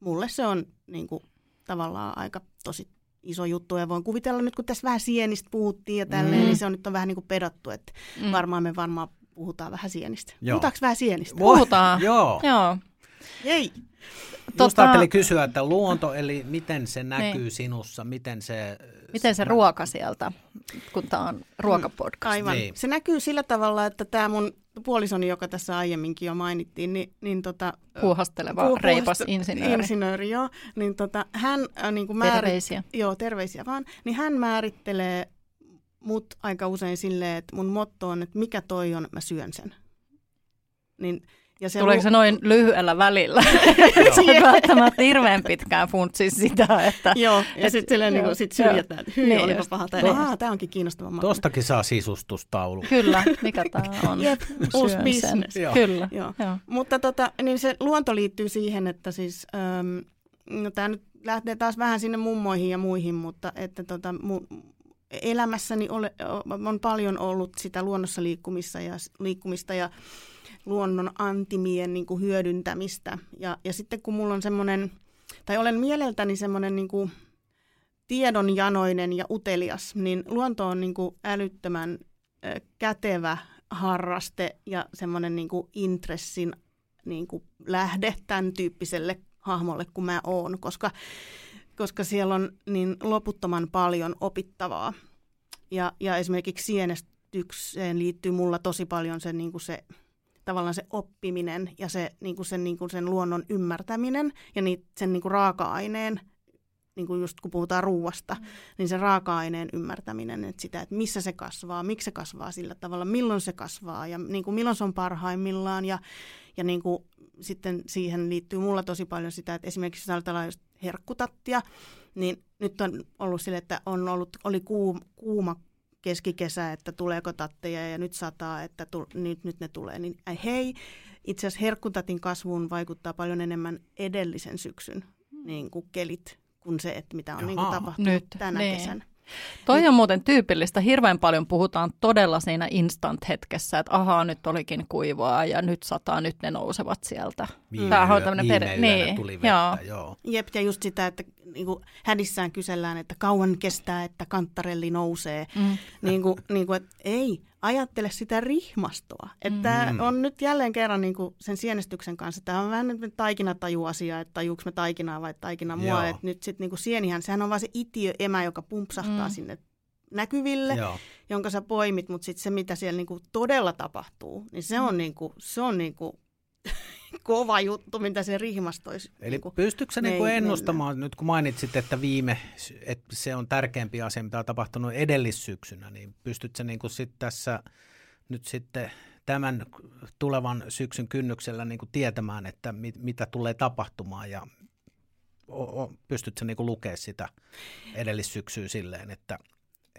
Mulle se on niin kuin, tavallaan aika tosi iso juttu ja voin kuvitella nyt, kun tässä vähän sienistä puhuttiin ja tälleen, Mm. niin se on nyt on vähän niin kuin pedottu, että Mm. varmaan me varmaan puhutaan vähän sienistä. Joo. Puhutaanko vähän sienistä? Puhutaan. Joo. Joo. Ei. Just Tota- ajattelin kysyä, että luonto, eli miten se näkyy Niin. sinussa, miten se... Miten se ruoka sieltä, kun tämä on ruokapodcast? Aivan. Niin. Se näkyy sillä tavalla, että tämä mun puolisoni, joka tässä aiemminkin jo mainittiin, niin, niin tota, Puuhasteleva, Puh- reipas insinööri. insinööri joo. Niin tota, hän äh, niin kuin määrit- Terveisiä. Joo, terveisiä vaan. Niin hän määrittelee mut aika usein silleen, että mun motto on, että mikä toi on, mä syön sen. Niin, ja se Tuleeko se noin lyhyellä välillä? Se ei välttämättä hirveän pitkään funtsi sitä, että Joo, ja sitten silleen niin kuin, sit syrjätään, että hyi, Niin olipa just, paha. Tai, niin. Tämä onkin kiinnostava maku. Tostakin saa sisustustaulu. kyllä, mikä tämä on. Jep, uusi. Joo. Kyllä, Joo. joo. Mutta tota, niin se luonto liittyy siihen, että siis, äm, no tämä nyt lähtee taas vähän sinne mummoihin ja muihin, mutta että tota, mun elämässäni ole, on paljon ollut sitä luonnossa liikkumista ja, liikkumista ja luonnon antimien niin kuin hyödyntämistä. Ja, ja sitten kun mulla on semmoinen, tai olen mieleltäni semmoinen niin kuin tiedonjanoinen ja utelias, niin luonto on niin kuin älyttömän kätevä harraste ja semmoinen niin kuin intressin niin kuin lähde tämän tyyppiselle hahmolle kuin mä oon, koska, koska siellä on niin loputtoman paljon opittavaa. Ja, ja esimerkiksi sienestykseen liittyy mulla tosi paljon se, niin kuin se tavallaan se oppiminen ja se, niin kuin sen, niin kuin sen luonnon ymmärtäminen ja niit, sen niin kuin raaka-aineen, niin kuin just kun puhutaan ruuasta, mm. niin sen raaka-aineen ymmärtäminen, että sitä, että missä se kasvaa, miksi se kasvaa sillä tavalla, milloin se kasvaa ja niin kuin milloin se on parhaimmillaan ja, ja niin kuin sitten siihen liittyy mulla tosi paljon sitä, että esimerkiksi jos ajatellaan just herkkutattia, niin nyt on ollut sille, että on ollut, oli kuuma, kuuma keskikesä, että tuleeko tatteja ja nyt sataa, että tu, nyt, nyt ne tulee, niin ai hei, itse asiassa herkkutatin kasvuun vaikuttaa paljon enemmän edellisen syksyn niin kuin kelit kuin se, että mitä on niin kuin Jaha. tapahtunut Nyt, tänä niin. kesänä. Toi on muuten tyypillistä. Hirveän paljon puhutaan todella siinä instant-hetkessä, että ahaa, nyt olikin kuivaa ja nyt sataa, nyt ne nousevat sieltä. Viime, Tämähän on viime per- yönä niin, tuli vettä, joo. joo. Jep, ja just sitä, että niin kuin hädissään kysellään, että kauan kestää, että kantarelli nousee. Mm. niin kuin, niin kuin, että ei, ajattele sitä rihmastoa. Että Mm. on nyt jälleen kerran niin kuin sen sienestyksen kanssa. Tämä on vähän nyt taikinataju-asia, että tajuuks me taikinaa vai taikina mua. Että nyt sitten niin kuin sienihän, sehän on vaan se itiö emä, joka pumpsahtaa Mm. sinne näkyville, Joo. jonka sä poimit, mutta sitten se, mitä siellä niin kuin todella tapahtuu, niin se on, niin kuin, se on niin kuin kova juttu, mitä se rihmastoisi. Eli niin kuin. pystytkö sä me niinku ennustamaan, nyt kun mainitsit, että viime, että se on tärkeämpi asia, mitä on tapahtunut edellissyksynä, niin pystytkö niinku sit tässä nyt sitten tämän tulevan syksyn kynnyksellä niinku tietämään, että mit, mitä tulee tapahtumaan ja o, o, pystytkö niinku lukemaan sitä edellissyksyä silleen, että,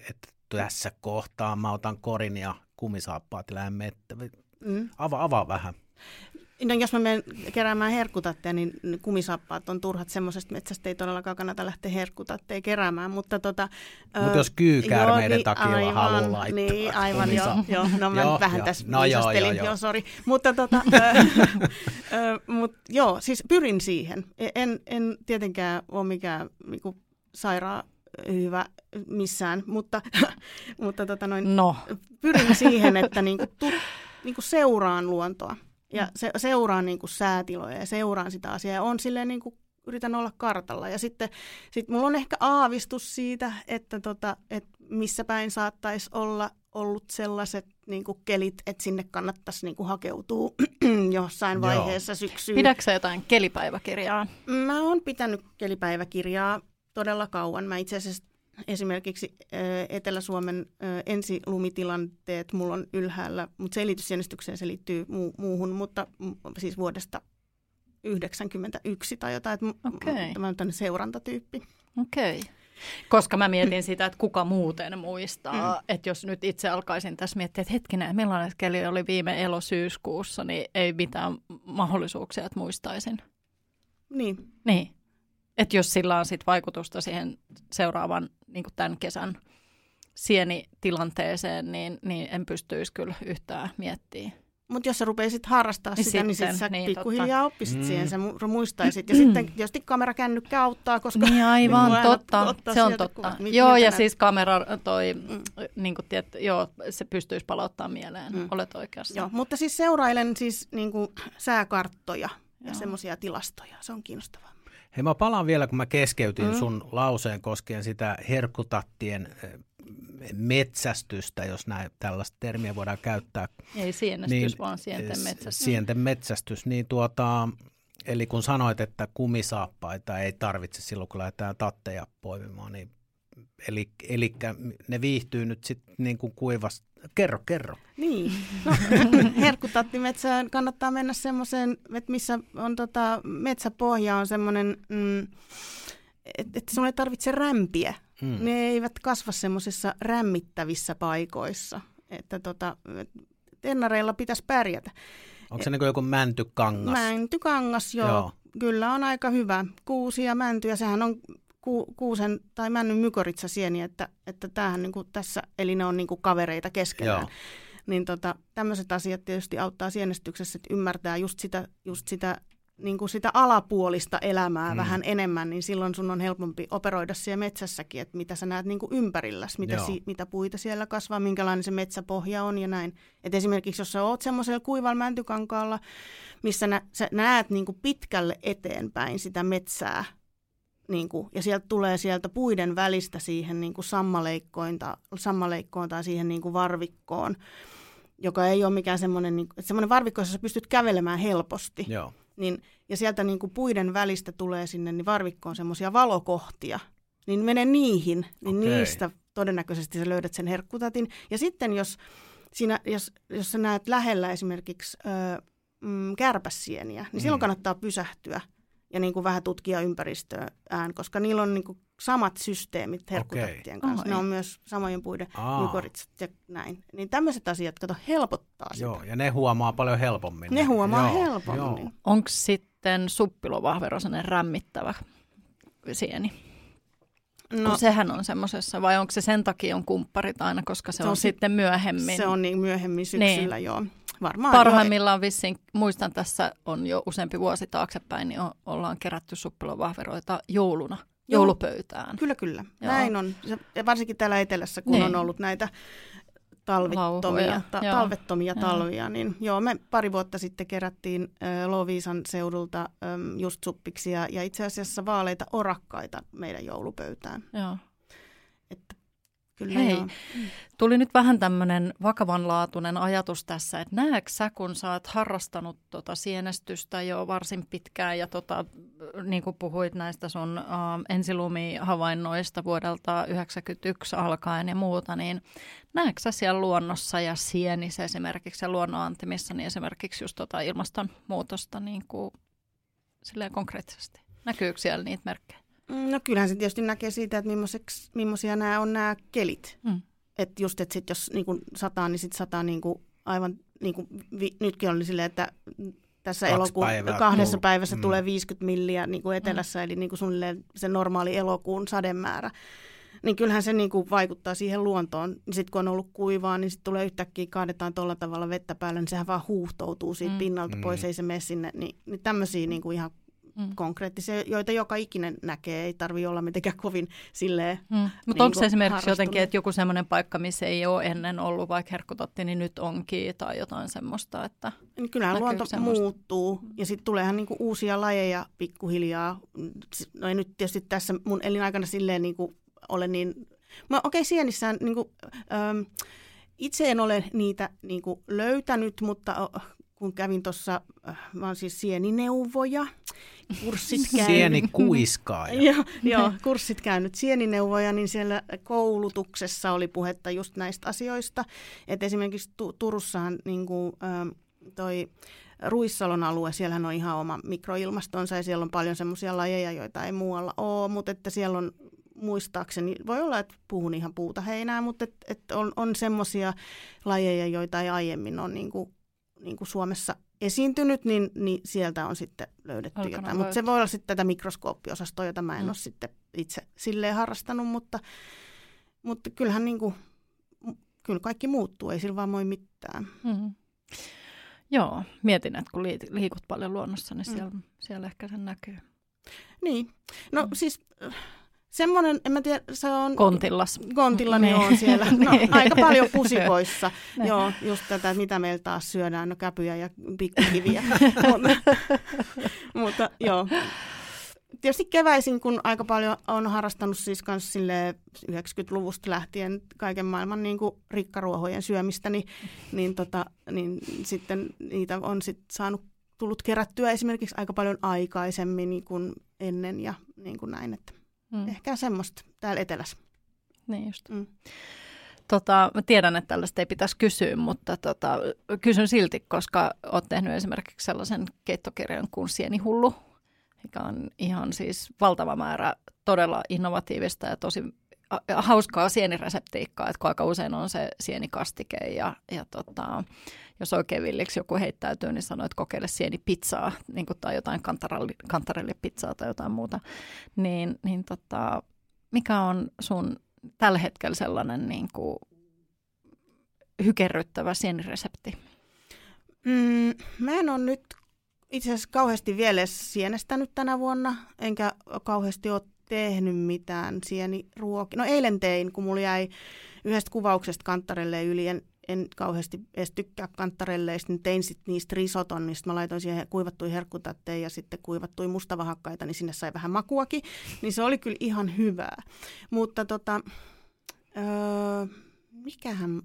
että tässä kohtaa mä otan korin ja kumisaappaat lähden mettä. Mm. Avaa, avaa vähän. No, jos mä menen keräämään herkkutatteja, niin kumisappaat on turhat. Semmoisesta metsästä ei todellakaan kannata lähteä herkkutatteja keräämään. Mutta tota, Mut jos kyykäärmeiden takia aivan, haluaa laittaa. Niin, aivan joo, joo. No mä joo, vähän joo. tässä no, joo, joo, joo, joo. sorry. Mutta tota, mut, joo, siis pyrin siihen. En, en tietenkään ole mikään niinku, sairaan hyvä missään, mutta, mutta tota noin, no. pyrin siihen, että niinku, tu, niinku seuraan luontoa ja se, seuraan niinku säätiloja ja seuraan sitä asiaa ja on silleen niinku, yritän olla kartalla. Ja sitten sit mulla on ehkä aavistus siitä, että tota, et missä päin saattaisi olla ollut sellaiset niin kuin kelit, että sinne kannattaisi niin kuin hakeutua jossain vaiheessa Joo. syksyyn. Pidätkö jotain kelipäiväkirjaa? Mä oon pitänyt kelipäiväkirjaa todella kauan. Mä itse asiassa esimerkiksi Etelä-Suomen ensilumitilanteet mulla on ylhäällä, mutta selitysjännistykseen se liittyy muu- muuhun, mutta siis vuodesta 91 tai jotain, että okay. tämä on seurantatyyppi. Okei. Okay. Koska mä mietin sitä, että kuka muuten muistaa, mm. että jos nyt itse alkaisin tässä miettiä, että hetkinen, millainen keli oli viime elosyyskuussa, niin ei mitään mahdollisuuksia, että muistaisin. Niin. Niin. Että jos sillä on sit vaikutusta siihen seuraavan niin tämän kesän sienitilanteeseen, niin, niin en pystyisi kyllä yhtään miettimään. Mutta jos sä rupeisit harrastaa niin sitä, sitten, niin sit sä niin, pikkuhiljaa totta. oppisit mm. siihen, sä muistaisit. Ja sitten tietysti kamerakännykkä auttaa, koska... Niin aivan, totta, se on totta. Kuvat, joo, ja näet. siis kamera toi, mm. niin kuin tiedät, joo, se pystyisi palauttamaan mieleen, mm. olet oikeassa. Joo, mutta siis seurailen siis niin kuin sääkarttoja ja semmoisia tilastoja, se on kiinnostavaa. Hei, mä palaan vielä, kun mä keskeytin mm. sun lauseen koskien sitä herkkutattien metsästystä, jos näin tällaista termiä voidaan käyttää. Ei sienestys, niin, vaan sienten metsästys. Sienten metsästys, niin tuota, eli kun sanoit, että kumisaappaita ei tarvitse silloin, kun lähdetään tatteja poimimaan, niin eli, eli ne viihtyy nyt sitten niin kuin kuivasta. Kerro, kerro. Niin, no, herkkutattimetsään kannattaa mennä semmoiseen, että missä on tota, metsäpohja on semmoinen, mm, että et sun ei tarvitse rämpiä. Hmm. Ne eivät kasva semmoisissa rämmittävissä paikoissa. Että tota, tennareilla pitäisi pärjätä. Onko se niin joku mäntykangas? Mäntykangas, joo. joo. Kyllä on aika hyvä. Kuusi ja mänty, ja sehän on ku, kuusen tai männyn mykoritsasieni, että, että tämähän niin kuin tässä, eli ne on niin kuin kavereita keskenään. Joo. Niin tota, tämmöiset asiat tietysti auttaa sienestyksessä, että ymmärtää just sitä, just sitä, niin kuin sitä alapuolista elämää mm. vähän enemmän, niin silloin sun on helpompi operoida siellä metsässäkin, että mitä sä näet niin kuin ympärilläsi, mitä, si, mitä puita siellä kasvaa, minkälainen se metsäpohja on ja näin. Et esimerkiksi jos sä oot semmoisella kuivalla mäntykankaalla, missä nä, sä näet niin kuin pitkälle eteenpäin sitä metsää, niin kuin, ja sieltä tulee sieltä puiden välistä siihen niin kuin sammaleikkoon, sammaleikkoon tai siihen niin kuin varvikkoon, joka ei ole mikään semmoinen, niin, semmoinen varvikko, jossa sä pystyt kävelemään helposti. Joo. Niin, ja sieltä niin kuin puiden välistä tulee sinne niin varvikkoon semmoisia valokohtia, niin mene niihin, niin okay. niistä todennäköisesti sä löydät sen herkkutatin. Ja sitten jos, siinä, jos, jos sä näet lähellä esimerkiksi ö, mm, kärpäsieniä, niin mm. silloin kannattaa pysähtyä ja niin kuin vähän tutkia ympäristöään, koska niillä on niin kuin samat systeemit herkkutattien kanssa. Oi. Ne on myös samojen puiden mykoritsat ja näin. Niin tämmöiset asiat, kato, helpottaa sitä. Joo, ja ne huomaa paljon helpommin. Ne huomaa joo, helpommin. Onko sitten suppilovahvero sellainen rämmittävä sieni? No, no, sehän on semmoisessa, vai onko se sen takia on kumpparit aina, koska se, se on, on sitten myöhemmin? Se on niin myöhemmin syksyllä, niin. joo. Varmaan Parhaimmillaan vissiin, muistan tässä on jo useampi vuosi taaksepäin, niin on, ollaan kerätty suppilovahveroita jouluna, Joo. joulupöytään. Kyllä, kyllä. Joo. Näin on. Ja varsinkin täällä etelässä, kun niin. on ollut näitä talvittomia, ta, talvettomia talvia, niin joo, me pari vuotta sitten kerättiin äh, Loviisan seudulta ähm, just suppiksi ja, ja itse asiassa vaaleita orakkaita meidän joulupöytään. Joo. Että Kyllä Hei, joo. tuli nyt vähän tämmöinen vakavanlaatuinen ajatus tässä, että näetkö sä, kun sä oot harrastanut tota sienestystä jo varsin pitkään ja tota, niin kuin puhuit näistä sun uh, ensilumihavainnoista vuodelta 1991 alkaen ja muuta, niin näetkö sä siellä luonnossa ja sienissä esimerkiksi ja luonnonantimissa niin esimerkiksi just tota ilmastonmuutosta niin kuin, silleen konkreettisesti? Näkyykö siellä niitä merkkejä? No kyllähän se tietysti näkee siitä, että millaisia nämä on nämä kelit. Mm. Että just, että sit jos niin kun sataa, niin sitten sataa niin kuin aivan, niin kuin vi, nytkin oli silleen, että tässä elokuun päivää kahdessa tullut. päivässä Mm. tulee 50 milliä niin kuin etelässä, eli niin kuin suunnilleen se normaali elokuun sademäärä. Niin kyllähän se niin kuin vaikuttaa siihen luontoon. Sitten kun on ollut kuivaa, niin sitten tulee yhtäkkiä, kaadetaan tuolla tavalla vettä päälle, niin sehän vaan huuhtoutuu siitä Mm. pinnalta Mm. pois, ei se mene sinne. Niin, niin tämmöisiä niin kuin ihan Mm. konkreettisia, joita joka ikinen näkee, ei tarvi olla mitenkään kovin silleen. Mm. Mutta niin onko se esimerkiksi jotenkin, että joku semmoinen paikka, missä ei ole ennen ollut vaikka herkkutotti, niin nyt onkin tai jotain semmoista, että... Niin kyllähän Näkyykö luonto semmoista? muuttuu ja sitten tuleehan niinku uusia lajeja pikkuhiljaa. No ei nyt tietysti tässä mun elinaikana silleen niinku ole niin... Mä okei, okay, sienissään niinku, äm, itse en ole niitä niinku löytänyt, mutta kun kävin tuossa, äh, mä oon siis sienineuvoja, kurssit käynyt. Sieni kuiskaaja. Joo, joo, kurssit käynyt sienineuvoja, niin siellä koulutuksessa oli puhetta just näistä asioista. Et esimerkiksi tu- Turussahan niin kuin, ähm, toi Ruissalon alue, siellähän on ihan oma mikroilmastonsa ja siellä on paljon semmoisia lajeja, joita ei muualla ole, mutta että siellä on muistaakseni, voi olla, että puhun ihan puuta heinää, mutta et, et on, on semmoisia lajeja, joita ei aiemmin ole niin kuin, niin kuin Suomessa esiintynyt, niin, niin sieltä on sitten löydetty Alkanut jotain. Mutta se voi olla sitten tätä mikroskooppiosastoa, jota mä en Mm. ole sitten itse silleen harrastanut, mutta, mutta kyllähän niin kuin, kyllä kaikki muuttuu, ei sillä vaan voi mitään. Mm-hmm. Joo, mietin, että kun liikut paljon luonnossa, niin Mm. siellä, siellä ehkä sen näkyy. Niin, no Mm. siis semmoinen, en mä tiedä, se on... Kontillas. Kontilla niin Niin. on siellä. No, Niin. aika paljon pusikoissa. Niin. Joo, just tätä, mitä meillä taas syödään, no käpyjä ja pikkukiviä. mutta, joo. Tietysti keväisin, kun aika paljon on harrastanut siis kans silleen 90-luvusta lähtien kaiken maailman niin kuin rikkaruohojen syömistä, niin, niin, tota, niin sitten niitä on sit saanut tullut kerättyä esimerkiksi aika paljon aikaisemmin niin kuin ennen ja niin kuin näin, että Mm. ehkä semmoista täällä etelässä. Niin just. Mm. Tota, mä tiedän, että tällaista ei pitäisi kysyä, mutta tota, kysyn silti, koska oot tehnyt esimerkiksi sellaisen keittokirjan kuin Sienihullu, mikä on ihan siis valtava määrä todella innovatiivista ja tosi hauskaa sienireseptiikkaa, että kun aika usein on se sienikastike ja, ja tota, jos oikein villiksi joku heittäytyy, niin sanoo, että kokeile sienipizzaa niin tai jotain kantarelli, kantarellipizzaa tai jotain muuta. Niin, niin tota, mikä on sun tällä hetkellä sellainen niin kuin, hykerryttävä sieniresepti? Mm, mä en ole nyt itse asiassa kauheasti vielä sienestänyt tänä vuonna, enkä kauheasti ole tehnyt mitään sieniruokia. No eilen tein, kun mulla jäi yhdestä kuvauksesta kantarelle yli, en, en kauheasti edes tykkää kantarelleista, niin tein sitten niistä risoton, niin sit mä laitoin siihen kuivattuja herkkutatteja ja sitten kuivattuja mustavahakkaita, niin sinne sai vähän makuakin, niin se oli kyllä ihan hyvää. Mutta tota, öö, mikähän,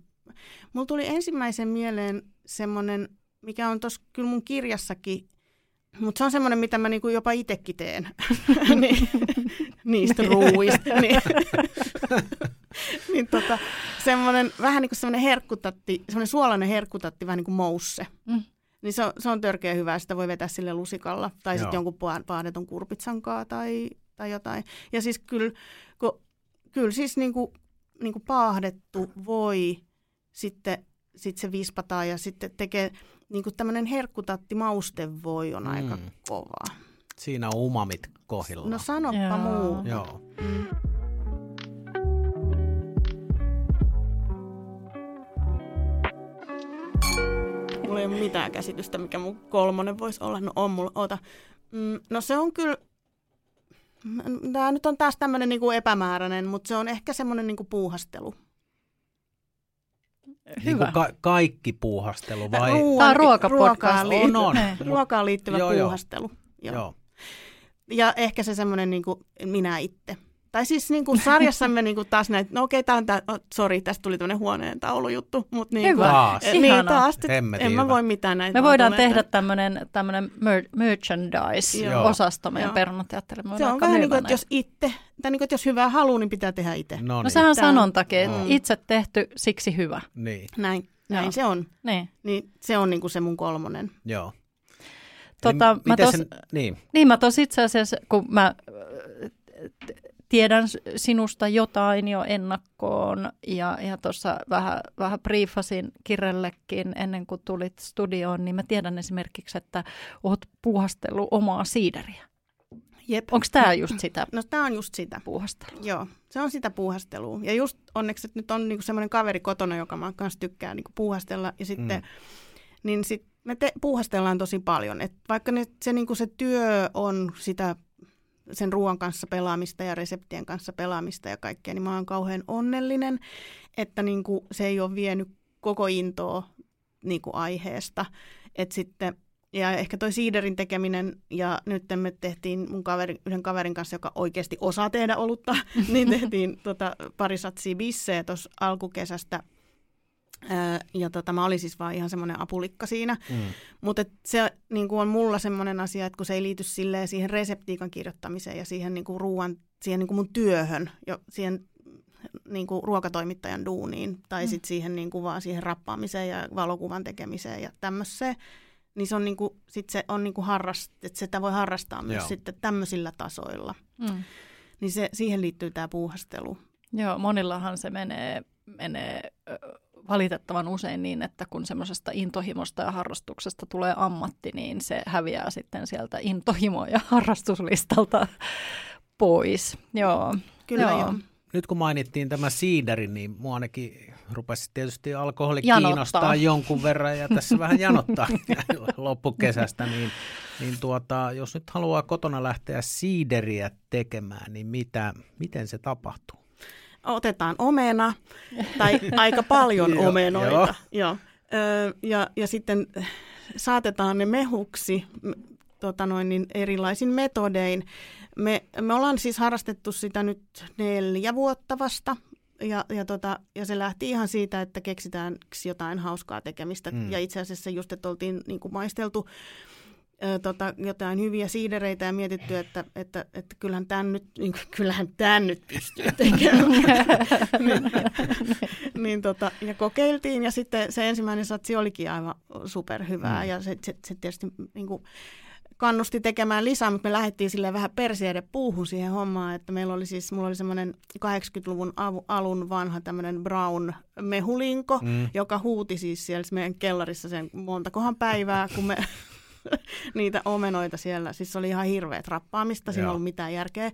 mulla tuli ensimmäisen mieleen semmoinen, mikä on tuossa kyllä mun kirjassakin, mutta se on semmoinen, mitä mä niinku jopa itsekin teen niin, niistä ruuista. niin, niin tota, semmoinen vähän niin kuin semmoinen herkkutatti, semmoinen suolainen herkkutatti, vähän niin kuin mousse. Mm. Niin se on, se on törkeä hyvä, sitä voi vetää sille lusikalla tai sitten jonkun pa- paadetun kurpitsankaa tai, tai jotain. Ja siis kyllä, kun, kyllä siis niin kuin, niin kuin paahdettu voi sitten sit se vispataan ja sitten tekee niin kuin tämmöinen herkkutatti mauste voi on aika Mm. kova. Siinä on umamit kohilla. No sanoppa Joo. muu. Joo. Mm. Mulla ei ole mitään käsitystä, mikä mun kolmonen voisi olla. No on mulla, oota. Mm, no se on kyllä, tämä nyt on taas tämmöinen niinku epämääräinen, mutta se on ehkä semmoinen niinku puuhastelu. Niin kuin ka- kaikki puuhastelu vai? Tämä on ruokapodcast. ruokaan liittyvä, On, on. Ruokaan liittyvä joo. puuhastelu. Joo. Joo. Ja ehkä se semmoinen niin minä itse. Tai siis niin kuin sarjassamme niin kuin taas näitä, no okei, okay, tämä on, oh, sori, tästä tuli tämmöinen huoneen taulujuttu. Mutta niin Hyvä. kuin, Taas. niin taas, Hemmetin en mä voi mitään näitä. Me voidaan tehdä tämmöinen, tämmöinen mer- merchandise-osasto meidän Joo. perunateatterille. Me Se on vähän niin kuin, että jos itse, tai niin kuin, että jos hyvää haluaa, niin pitää tehdä itse. No, No niin. sehän on sanontakin, että Mm. itse tehty, siksi hyvä. Niin, Näin, näin Joo. se on. Niin. Niin se on niin kuin se mun kolmonen. joo. Tota, Eli mä tos- sen, niin, Niin mä tos itse asiassa, kun mä äh, tiedän sinusta jotain jo ennakkoon ja, ja tuossa vähän, vähän briefasin Kirrellekin ennen kuin tulit studioon, niin mä tiedän esimerkiksi, että oot puuhastellut omaa siideriä. Jep. Onko tämä just sitä No tämä on just sitä. puuhastelua? Joo, se on sitä puuhastelua. Ja just onneksi, että nyt on niinku semmoinen kaveri kotona, joka mä kanssa tykkään niinku puuhastella. Ja sitten, mm. niin sit me te, puuhastellaan tosi paljon. Et vaikka ne, se, niinku se työ on sitä sen ruoan kanssa pelaamista ja reseptien kanssa pelaamista ja kaikkea, niin mä oon kauhean onnellinen, että niinku se ei ole vienyt koko intoa niinku aiheesta. Et sitten ja ehkä toi siiderin tekeminen, ja nyt me tehtiin mun kaveri, yhden kaverin kanssa, joka oikeasti osaa tehdä olutta, niin tehtiin tota, pari satsia bissejä tuossa alkukesästä. Ää, ja tota, mä olin siis vaan ihan semmoinen apulikka siinä. Mm. Mutta se niin on mulla semmoinen asia, että kun se ei liity silleen siihen reseptiikan kirjoittamiseen ja siihen niin kuin ruoan, siihen niin kuin mun työhön, jo, siihen niin kuin ruokatoimittajan duuniin, tai mm. sitten siihen niin kuin vaan siihen rappaamiseen ja valokuvan tekemiseen ja tämmöiseen, niin se on, niin kuin, sit se on niin kuin harrast, että sitä voi harrastaa myös Joo. sitten tämmöisillä tasoilla. Mm. Niin se, siihen liittyy tämä puuhastelu. Joo, monillahan se menee, menee valitettavan usein niin, että kun semmoisesta intohimosta ja harrastuksesta tulee ammatti, niin se häviää sitten sieltä intohimo- ja harrastuslistalta pois. Joo. Kyllä joo. joo. Nyt kun mainittiin tämä siideri, niin mua ainakin rupesi tietysti alkoholi janottaa. kiinnostaa jonkun verran ja tässä vähän janottaa loppukesästä, niin, niin tuota, jos nyt haluaa kotona lähteä siideriä tekemään, niin mitä, miten se tapahtuu? Otetaan omena tai aika paljon omenoita. Joo. Ö, ja, ja sitten saatetaan ne mehuksi tota noin, niin erilaisin metodein. Me, me ollaan siis harrastettu sitä nyt neljä vuotta vasta, ja, ja, tota, ja se lähti ihan siitä, että keksitään jotain hauskaa tekemistä. Mm. Ja itse asiassa just, että oltiin niin kuin maisteltu ö, tota, jotain hyviä siidereitä ja mietitty, että, että, että kyllähän tämän nyt, niin, kyllähän tämän nyt pystyy tekemään. niin, niin, tota, ja kokeiltiin ja sitten se ensimmäinen satsi olikin aivan superhyvää. Mm. Ja se, se, se tietysti niin kuin, kannusti tekemään lisää, mutta me lähdettiin sille vähän persiede puuhun siihen hommaan, että meillä oli siis, mulla oli semmoinen 80-luvun alun vanha tämmöinen brown mehulinko, mm. joka huuti siis siellä meidän kellarissa sen montakohan päivää, kun me niitä omenoita siellä. Siis se oli ihan hirveä rappaamista, siinä ei ollut mitään järkeä.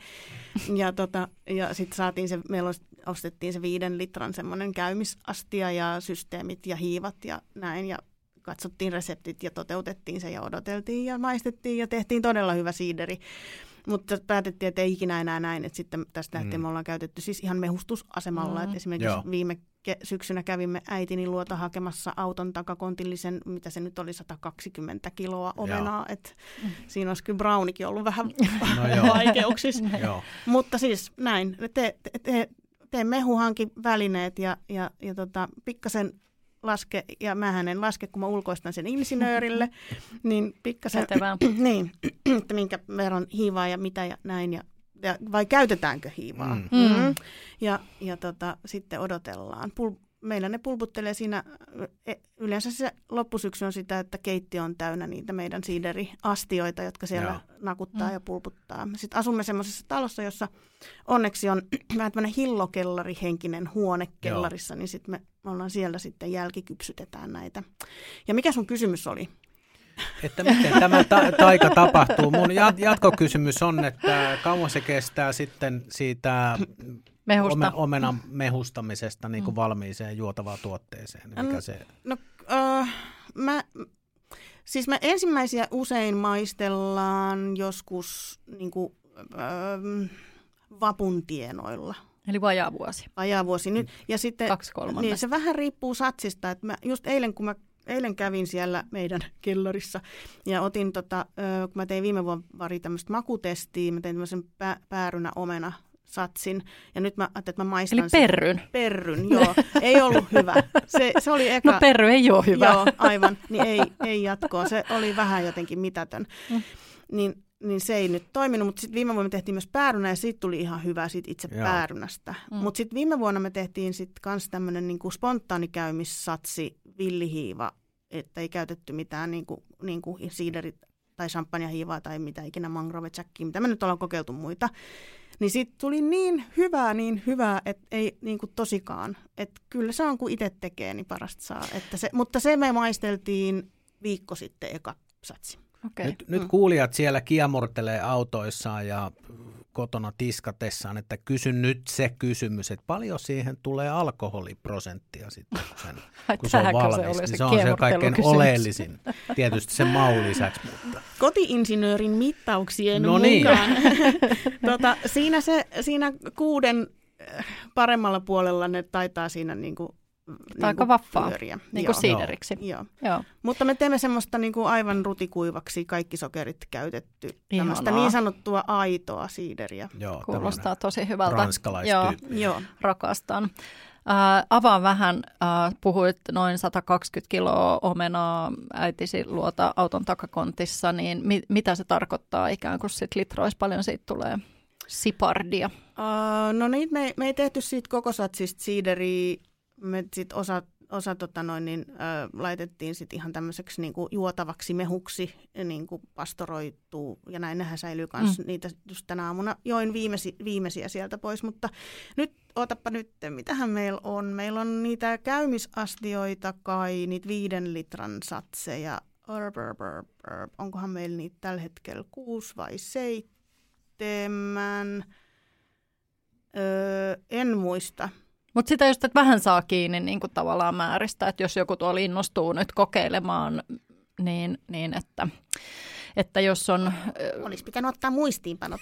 Ja, tota, ja sitten saatiin se, meillä ostettiin se viiden litran semmoinen käymisastia ja systeemit ja hiivat ja näin. Ja katsottiin reseptit ja toteutettiin se ja odoteltiin ja maistettiin ja tehtiin todella hyvä siideri. Mutta päätettiin, että ei ikinä enää näin, että sitten tästä lähtien mm. me ollaan käytetty siis ihan mehustusasemalla. Mm. Että esimerkiksi Joo. viime syksynä kävimme äitini luota hakemassa auton takakontillisen, mitä se nyt oli, 120 kiloa omenaa. Että mm. Siinä olisi kyllä Brownikin ollut vähän no vaikeuksissa. Mutta siis näin, te, te, te, tee mehuhankin välineet ja, ja, ja tota, pikkasen laske, ja mä en laske, kun mä ulkoistan sen insinöörille, niin pikkasen, niin, että minkä verran hiivaa ja mitä ja näin, ja, ja vai käytetäänkö hiivaa. Mm. Mm. Ja, ja tota, sitten odotellaan. Pul, meillä ne pulputtelee siinä, e, yleensä se loppusyksy on sitä, että keittiö on täynnä niitä meidän siideriastioita, jotka siellä Joo. nakuttaa mm. ja pulputtaa. Sitten asumme semmoisessa talossa, jossa onneksi on vähän tämmöinen hillokellari-henkinen huone kellarissa, Joo. niin sitten me, me ollaan siellä sitten jälkikypsytetään näitä. Ja mikä sun kysymys oli? Että miten tämä ta- taika tapahtuu. Mun jatkokysymys on, että kauan se kestää sitten siitä Mehusta. omenan mehustamisesta niin kuin mm. valmiiseen juotavaan tuotteeseen? Mikä se... No, uh, mä, siis mä ensimmäisiä usein maistellaan joskus niin kuin, uh, vapun tienoilla. Eli vajaa vuosi. Vajaa vuosi nyt. Ja sitten, Kaksi Niin, se vähän riippuu satsista. Että mä just eilen, kun mä eilen kävin siellä meidän kellarissa ja otin, tota, kun mä tein viime vuonna tämmöistä makutestiä, mä tein tämmöisen pä- päärynä omena satsin. Ja nyt mä ajattelin, että mä maistan Eli perryn. Sen. Perryn, joo. Ei ollut hyvä. Se, se oli eka... No perry ei ole hyvä. Joo, aivan. Niin ei, ei jatkoa. Se oli vähän jotenkin mitätön. Mm. Niin, niin se ei nyt toiminut, mutta sitten viime vuonna me tehtiin myös päärynä ja siitä tuli ihan hyvä siitä itse Joo. päärynästä. Mm. Mutta sitten viime vuonna me tehtiin sitten myös tämmöinen niinku spontaanikäymissatsi, villihiiva, että ei käytetty mitään niinku, niinku siiderit tai champagnehiivaa tai mitä ikinä mangrove mitä me nyt ollaan kokeiltu muita Niin siitä tuli niin hyvää, niin hyvää, että ei niin kuin tosikaan. Että kyllä se on, kun itse tekee, niin parasta saa. Että se, mutta se me maisteltiin viikko sitten eka satsi. Okay. Nyt, nyt kuulijat siellä kiemurtelee autoissaan ja kotona tiskatessaan, että kysyn nyt se kysymys, että paljon siihen tulee alkoholiprosenttia sitten, kun, sen, kun se on valmis. Se, niin se, se on se kaikkein oleellisin, tietysti sen maun lisäksi. Mutta. Kotiinsinöörin mittauksien no niin. mukaan. tota, siinä, se, siinä kuuden äh, paremmalla puolella ne taitaa siinä niin kuin niin aika vaffaa, pyöriä. niin kuin siideriksi. Joo. Joo. Mutta me teemme semmoista niin kuin aivan rutikuivaksi, kaikki sokerit käytetty, tämmöistä niin sanottua aitoa siideriä. Joo, Kuulostaa tosi hyvältä. Ranskalaistyyppi. Joo, Joo. rakastan. Äh, avaan vähän, äh, puhuit noin 120 kiloa omenaa äitisi luota auton takakontissa, niin mi- mitä se tarkoittaa ikään kuin sit litroissa, paljon siitä tulee sipardia? Uh, no niin, me, me ei tehty siitä koko satsista siideriä me sit osa, osa tota noin, niin, ö, laitettiin sit ihan tämmöiseksi niin kuin juotavaksi mehuksi, niin kuin pastoroituu, ja näin nehän säilyy myös. Mm. Niitä just tänä aamuna join viimesi, viimeisiä sieltä pois, mutta nyt, ootapa nyt, mitähän meillä on? Meillä on niitä käymisastioita kai, niitä viiden litran satseja, urb, urb. Onkohan meillä niitä tällä hetkellä kuusi vai seitsemän? Öö, en muista. Mutta sitä just, että vähän saa kiinni niin kuin tavallaan määristä, että jos joku tuolla innostuu nyt kokeilemaan, niin, niin että, että jos on... Olisi pitänyt ottaa muistiinpanot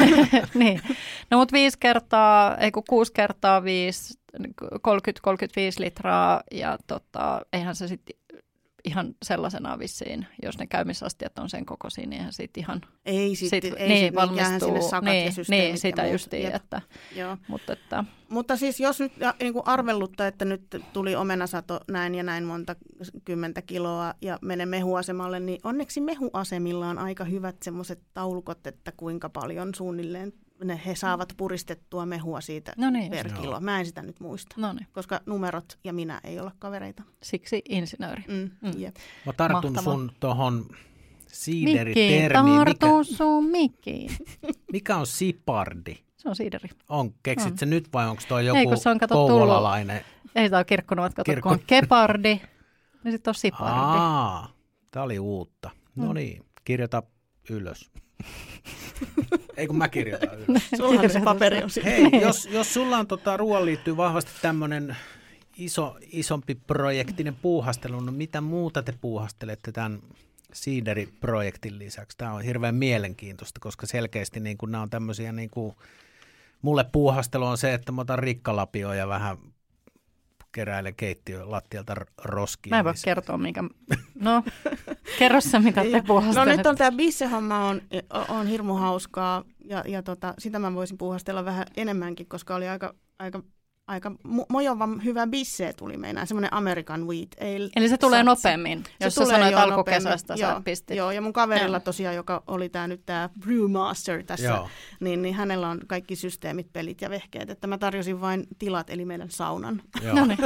niin. No mutta viisi kertaa, ei kun kuusi kertaa viisi, 30-35 litraa ja tota, eihän se sitten ihan sellaisena vissiin, jos ne käymisastiat on sen kokoisia, niin eihän siitä ihan... Ei sitten, sit, ei niin, sit valmistuu, sinne sakat niin, ja systeemit niin, sitä justiin, että, Joo. Mutta, että... mutta siis jos nyt niin kuin arvellutta, että nyt tuli omenasato näin ja näin monta kymmentä kiloa ja menee mehuasemalle, niin onneksi mehuasemilla on aika hyvät semmoiset taulukot, että kuinka paljon suunnilleen ne, he saavat puristettua mehua siitä no niin. per kilo. Joo. Mä en sitä nyt muista, no niin. koska numerot ja minä ei olla kavereita. Siksi insinööri. Mm, mm. Yep. Mä tartun Mahtava. sun tuohon siideritermiin. Mikki, Mikä... sun Mikki. Mikä on sipardi? Se on siideri. On, keksit no. se nyt vai onko toi joku Ei, se on kouvolalainen? Ei tämä ole kirkkonut, kato, Kirkko... kun on kepardi, niin sitten on sipardi. Aa, tämä oli uutta. No mm. niin, kirjoita ylös. Ei kun mä kirjoitan ylös. Sulla se paperi on Hei, jos, jos sulla on tota, ruoan liittyy vahvasti tämmöinen iso, isompi projektinen puuhastelu, no mitä muuta te puuhastelette tämän Siideri-projektin lisäksi? Tämä on hirveän mielenkiintoista, koska selkeästi niin kuin nämä on tämmöisiä, niin kuin, mulle puuhastelu on se, että mä otan rikkalapioa ja vähän keräilen keittiön lattialta roskia. Mä en voi kertoa, mikä... No, kerro sä, mitä te puuhastelet. No nyt on tämä bissehomma on, on hirmu hauskaa ja, ja tota, sitä mä voisin puuhastella vähän enemmänkin, koska oli aika, aika aika mojova hyvä bisse tuli meinaan, semmoinen American Wheat Ale. Eli se tulee satsi. nopeammin, jos se sä sanoit alkukesästä, joo, pistit. Joo, ja mun kaverilla tosiaan, joka oli tämä nyt tämä Brewmaster tässä, niin, niin hänellä on kaikki systeemit, pelit ja vehkeet, että mä tarjosin vain tilat, eli meidän saunan. no niin.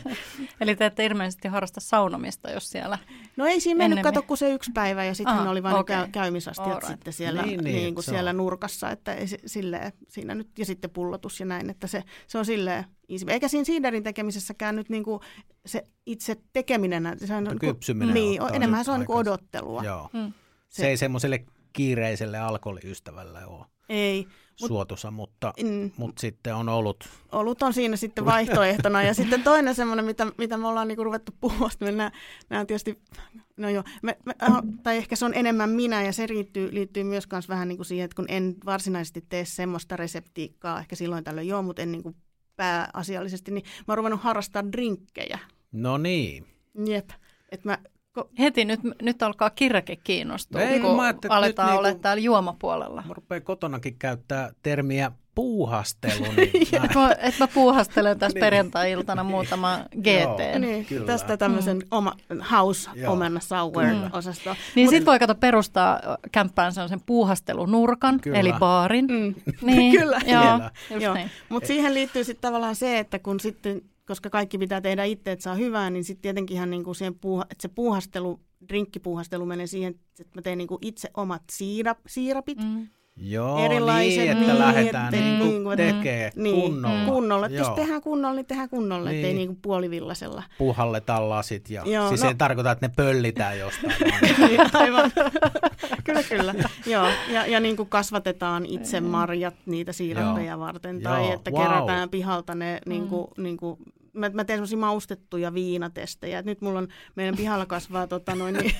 eli te ette ilmeisesti harrasta saunomista, jos siellä No ei siinä mennyt, kato, kun se yksi päivä, ja sitten oli vain okay. käy, käymisastiat right. sitten siellä, niin, niin, niin kuin siellä nurkassa, että ei, silleen, siinä nyt, ja sitten pullotus ja näin, että se, se on silleen, easy. Eikä siinä siiderin tekemisessäkään nyt niinku se itse tekeminen, se on niinku, kypsyminen niin, enemmän se on niinku odottelua. Joo. Hmm. Se, se ei semmoiselle kiireiselle alkoholiystävälle ole. Ei. Suotusa, mutta, mm, mutta sitten on ollut. Olut on siinä sitten vaihtoehtona. ja sitten toinen semmoinen, mitä, mitä me ollaan niinku ruvettu puhua, nämä, nämä on tietysti, no joo, me, me, tai ehkä se on enemmän minä, ja se liittyy, liittyy myös kans vähän niin kuin siihen, että kun en varsinaisesti tee semmoista reseptiikkaa, ehkä silloin tällöin joo, mutta en niin kuin pääasiallisesti, niin mä oon ruvennut harrastaa drinkkejä. No niin. Jep. Et mä, ko- Heti nyt, nyt alkaa kirke kiinnostua, Ei, kun, kun aletaan nyt olla niinku, täällä juomapuolella. Mä rupean kotonakin käyttää termiä puuhastelu. Niin et, mä, et mä puuhastelen tässä niin. perjantai-iltana muutama GT. Joo, niin, kyllä. tästä tämmöisen mm. oma house omena sour-osasto. Mm. Niin sit voi kato perustaa kämppään sen puuhastelunurkan, kyllä. eli baarin. Mm. Niin, kyllä. Joo, Joo. Niin. Mutta siihen liittyy sitten tavallaan se, että kun sitten koska kaikki pitää tehdä itse, että saa hyvää, niin sitten tietenkin ihan niin kuin siihen puuha, että se puuhastelu, drinkkipuuhastelu menee siihen, että mä teen niin kuin itse omat siirap, siirapit. Mm Joo, erilaiset niin, että niin, lähdetään että- niin niin kuin, että- tekee Niin, kunnolla. kunnolla. Että jos tehdään kunnolla, niin tehdään kunnolla, niin. ettei Niin. niin kuin puolivillasella. Puhalletaan lasit ja Joo, siis no- ei tarkoita, että ne pöllitään jostain. Niin, Aivan. kyllä, kyllä. Joo. Ja, ja niin kuin kasvatetaan itse marjat niitä siirappeja varten. Tai Joo, että wow. kerätään pihalta ne niin kuin, niin kuin, Mä, mä teen semmoisia maustettuja viinatestejä. Et nyt mulla on, meidän pihalla kasvaa, tota noin, niin,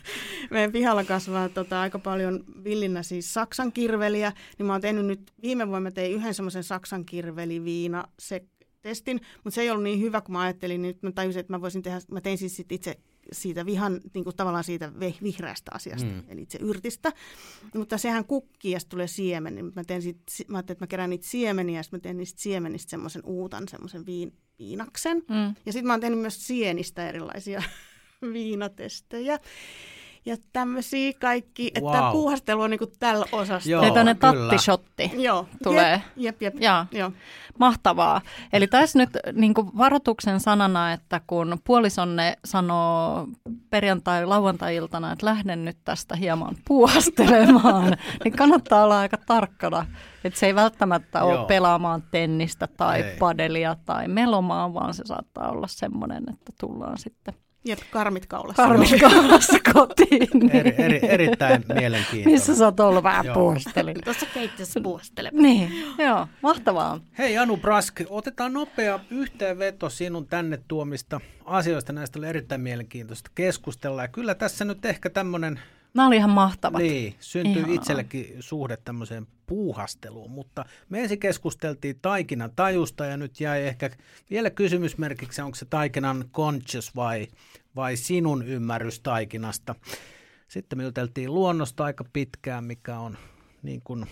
meidän pihalla kasvaa tota, aika paljon villinnä siis saksan kirveliä. Niin mä oon tehnyt nyt, viime vuonna mä tein yhden semmoisen saksan kirveliviina se testin, mutta se ei ollut niin hyvä kuin mä ajattelin. Niin nyt mä tajusin, että mä voisin tehdä, mä tein siis sit itse siitä vihan, niin kuin tavallaan siitä vihreästä asiasta, Mm. eli itse yrtistä. Mutta sehän kukkii ja tulee siemen. Niin mä, teen sit, mä ajattelin, että mä kerään niitä siemeniä ja sitten mä teen niistä siemenistä semmoisen uutan, semmoisen viin, viinaksen. Mm. Ja sitten mä oon tehnyt myös sienistä erilaisia viinatestejä. Ja tämmöisiä kaikki, että Wow. wow. puuhastelu on niinku tällä osastolla. Eli tämmöinen kyllä. tattishotti. Joo. tulee. Jep, jep, jep. Jaa. Joo. Mahtavaa. Eli tässä nyt niin kuin varoituksen sanana, että kun puolisonne sanoo perjantai-lauantai-iltana, että lähden nyt tästä hieman puuhastelemaan, niin kannattaa olla aika tarkkana. Että se ei välttämättä ole Joo. pelaamaan tennistä tai Ei. padelia tai melomaan, vaan se saattaa olla semmoinen, että tullaan sitten Jep, karmit kaulassa. karmiskaulassa kotiin. Niin. Eri, eri, erittäin mielenkiintoista. Missä sä oot ollut vähän Joo. puuhastelin. Tuossa keittiössä puhastele. Niin, joo, mahtavaa. Hei Anu Brask, otetaan nopea yhteenveto sinun tänne tuomista asioista. Näistä oli erittäin mielenkiintoista keskustella. Ja kyllä tässä nyt ehkä tämmöinen, Nämä oli ihan mahtavat. niin, syntyy Ihanaa. itsellekin suhde tämmöiseen puuhasteluun. Mutta me ensin keskusteltiin taikinan tajusta ja nyt jäi ehkä vielä kysymysmerkiksi, onko se taikinan conscious vai, vai sinun ymmärrys taikinasta. Sitten me juteltiin luonnosta aika pitkään, mikä on niin kuin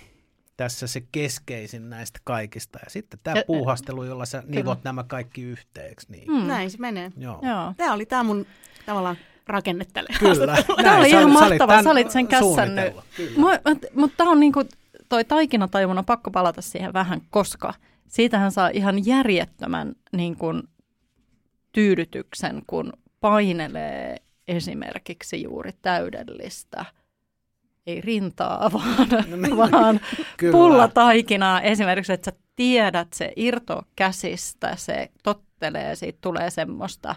tässä se keskeisin näistä kaikista. Ja sitten tämä Ja- puuhastelu, jolla sä nivot Kyllä. nämä kaikki yhteeksi. Niin. Mm. Näin se menee. Joo. Joo. Tämä oli tämä mun tavallaan rakenne tälle. Kyllä. Tämä oli ihan mahtavaa, sä olit sen kässännyt. Mutta tämä on niinku, toi taikinataju, mun on pakko palata siihen vähän, koska siitähän saa ihan järjettömän niin kuin, tyydytyksen, kun painelee esimerkiksi juuri täydellistä, ei rintaa, vaan, No niin. vaan Kyllä. pullataikinaa esimerkiksi, että sä tiedät, se irto käsistä, se tottelee, siitä tulee semmoista,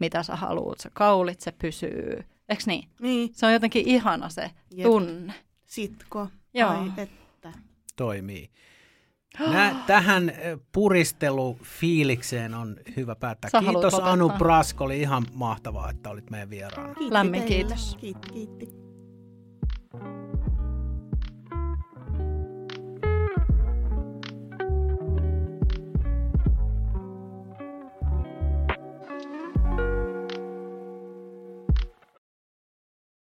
mitä sä haluat, sä kaulit, se pysyy. Eikö niin? Niin, Se on jotenkin ihana se Jep. tunne. sitko. Joo. Ai, että. Toimii. Nä, tähän puristelufiilikseen on hyvä päättää. Sä Kiitos Anu. Brask, oli ihan mahtavaa, että olit meidän vieraana. Kiitti Lämmin teille. kiitos. Kiitti, kiitti.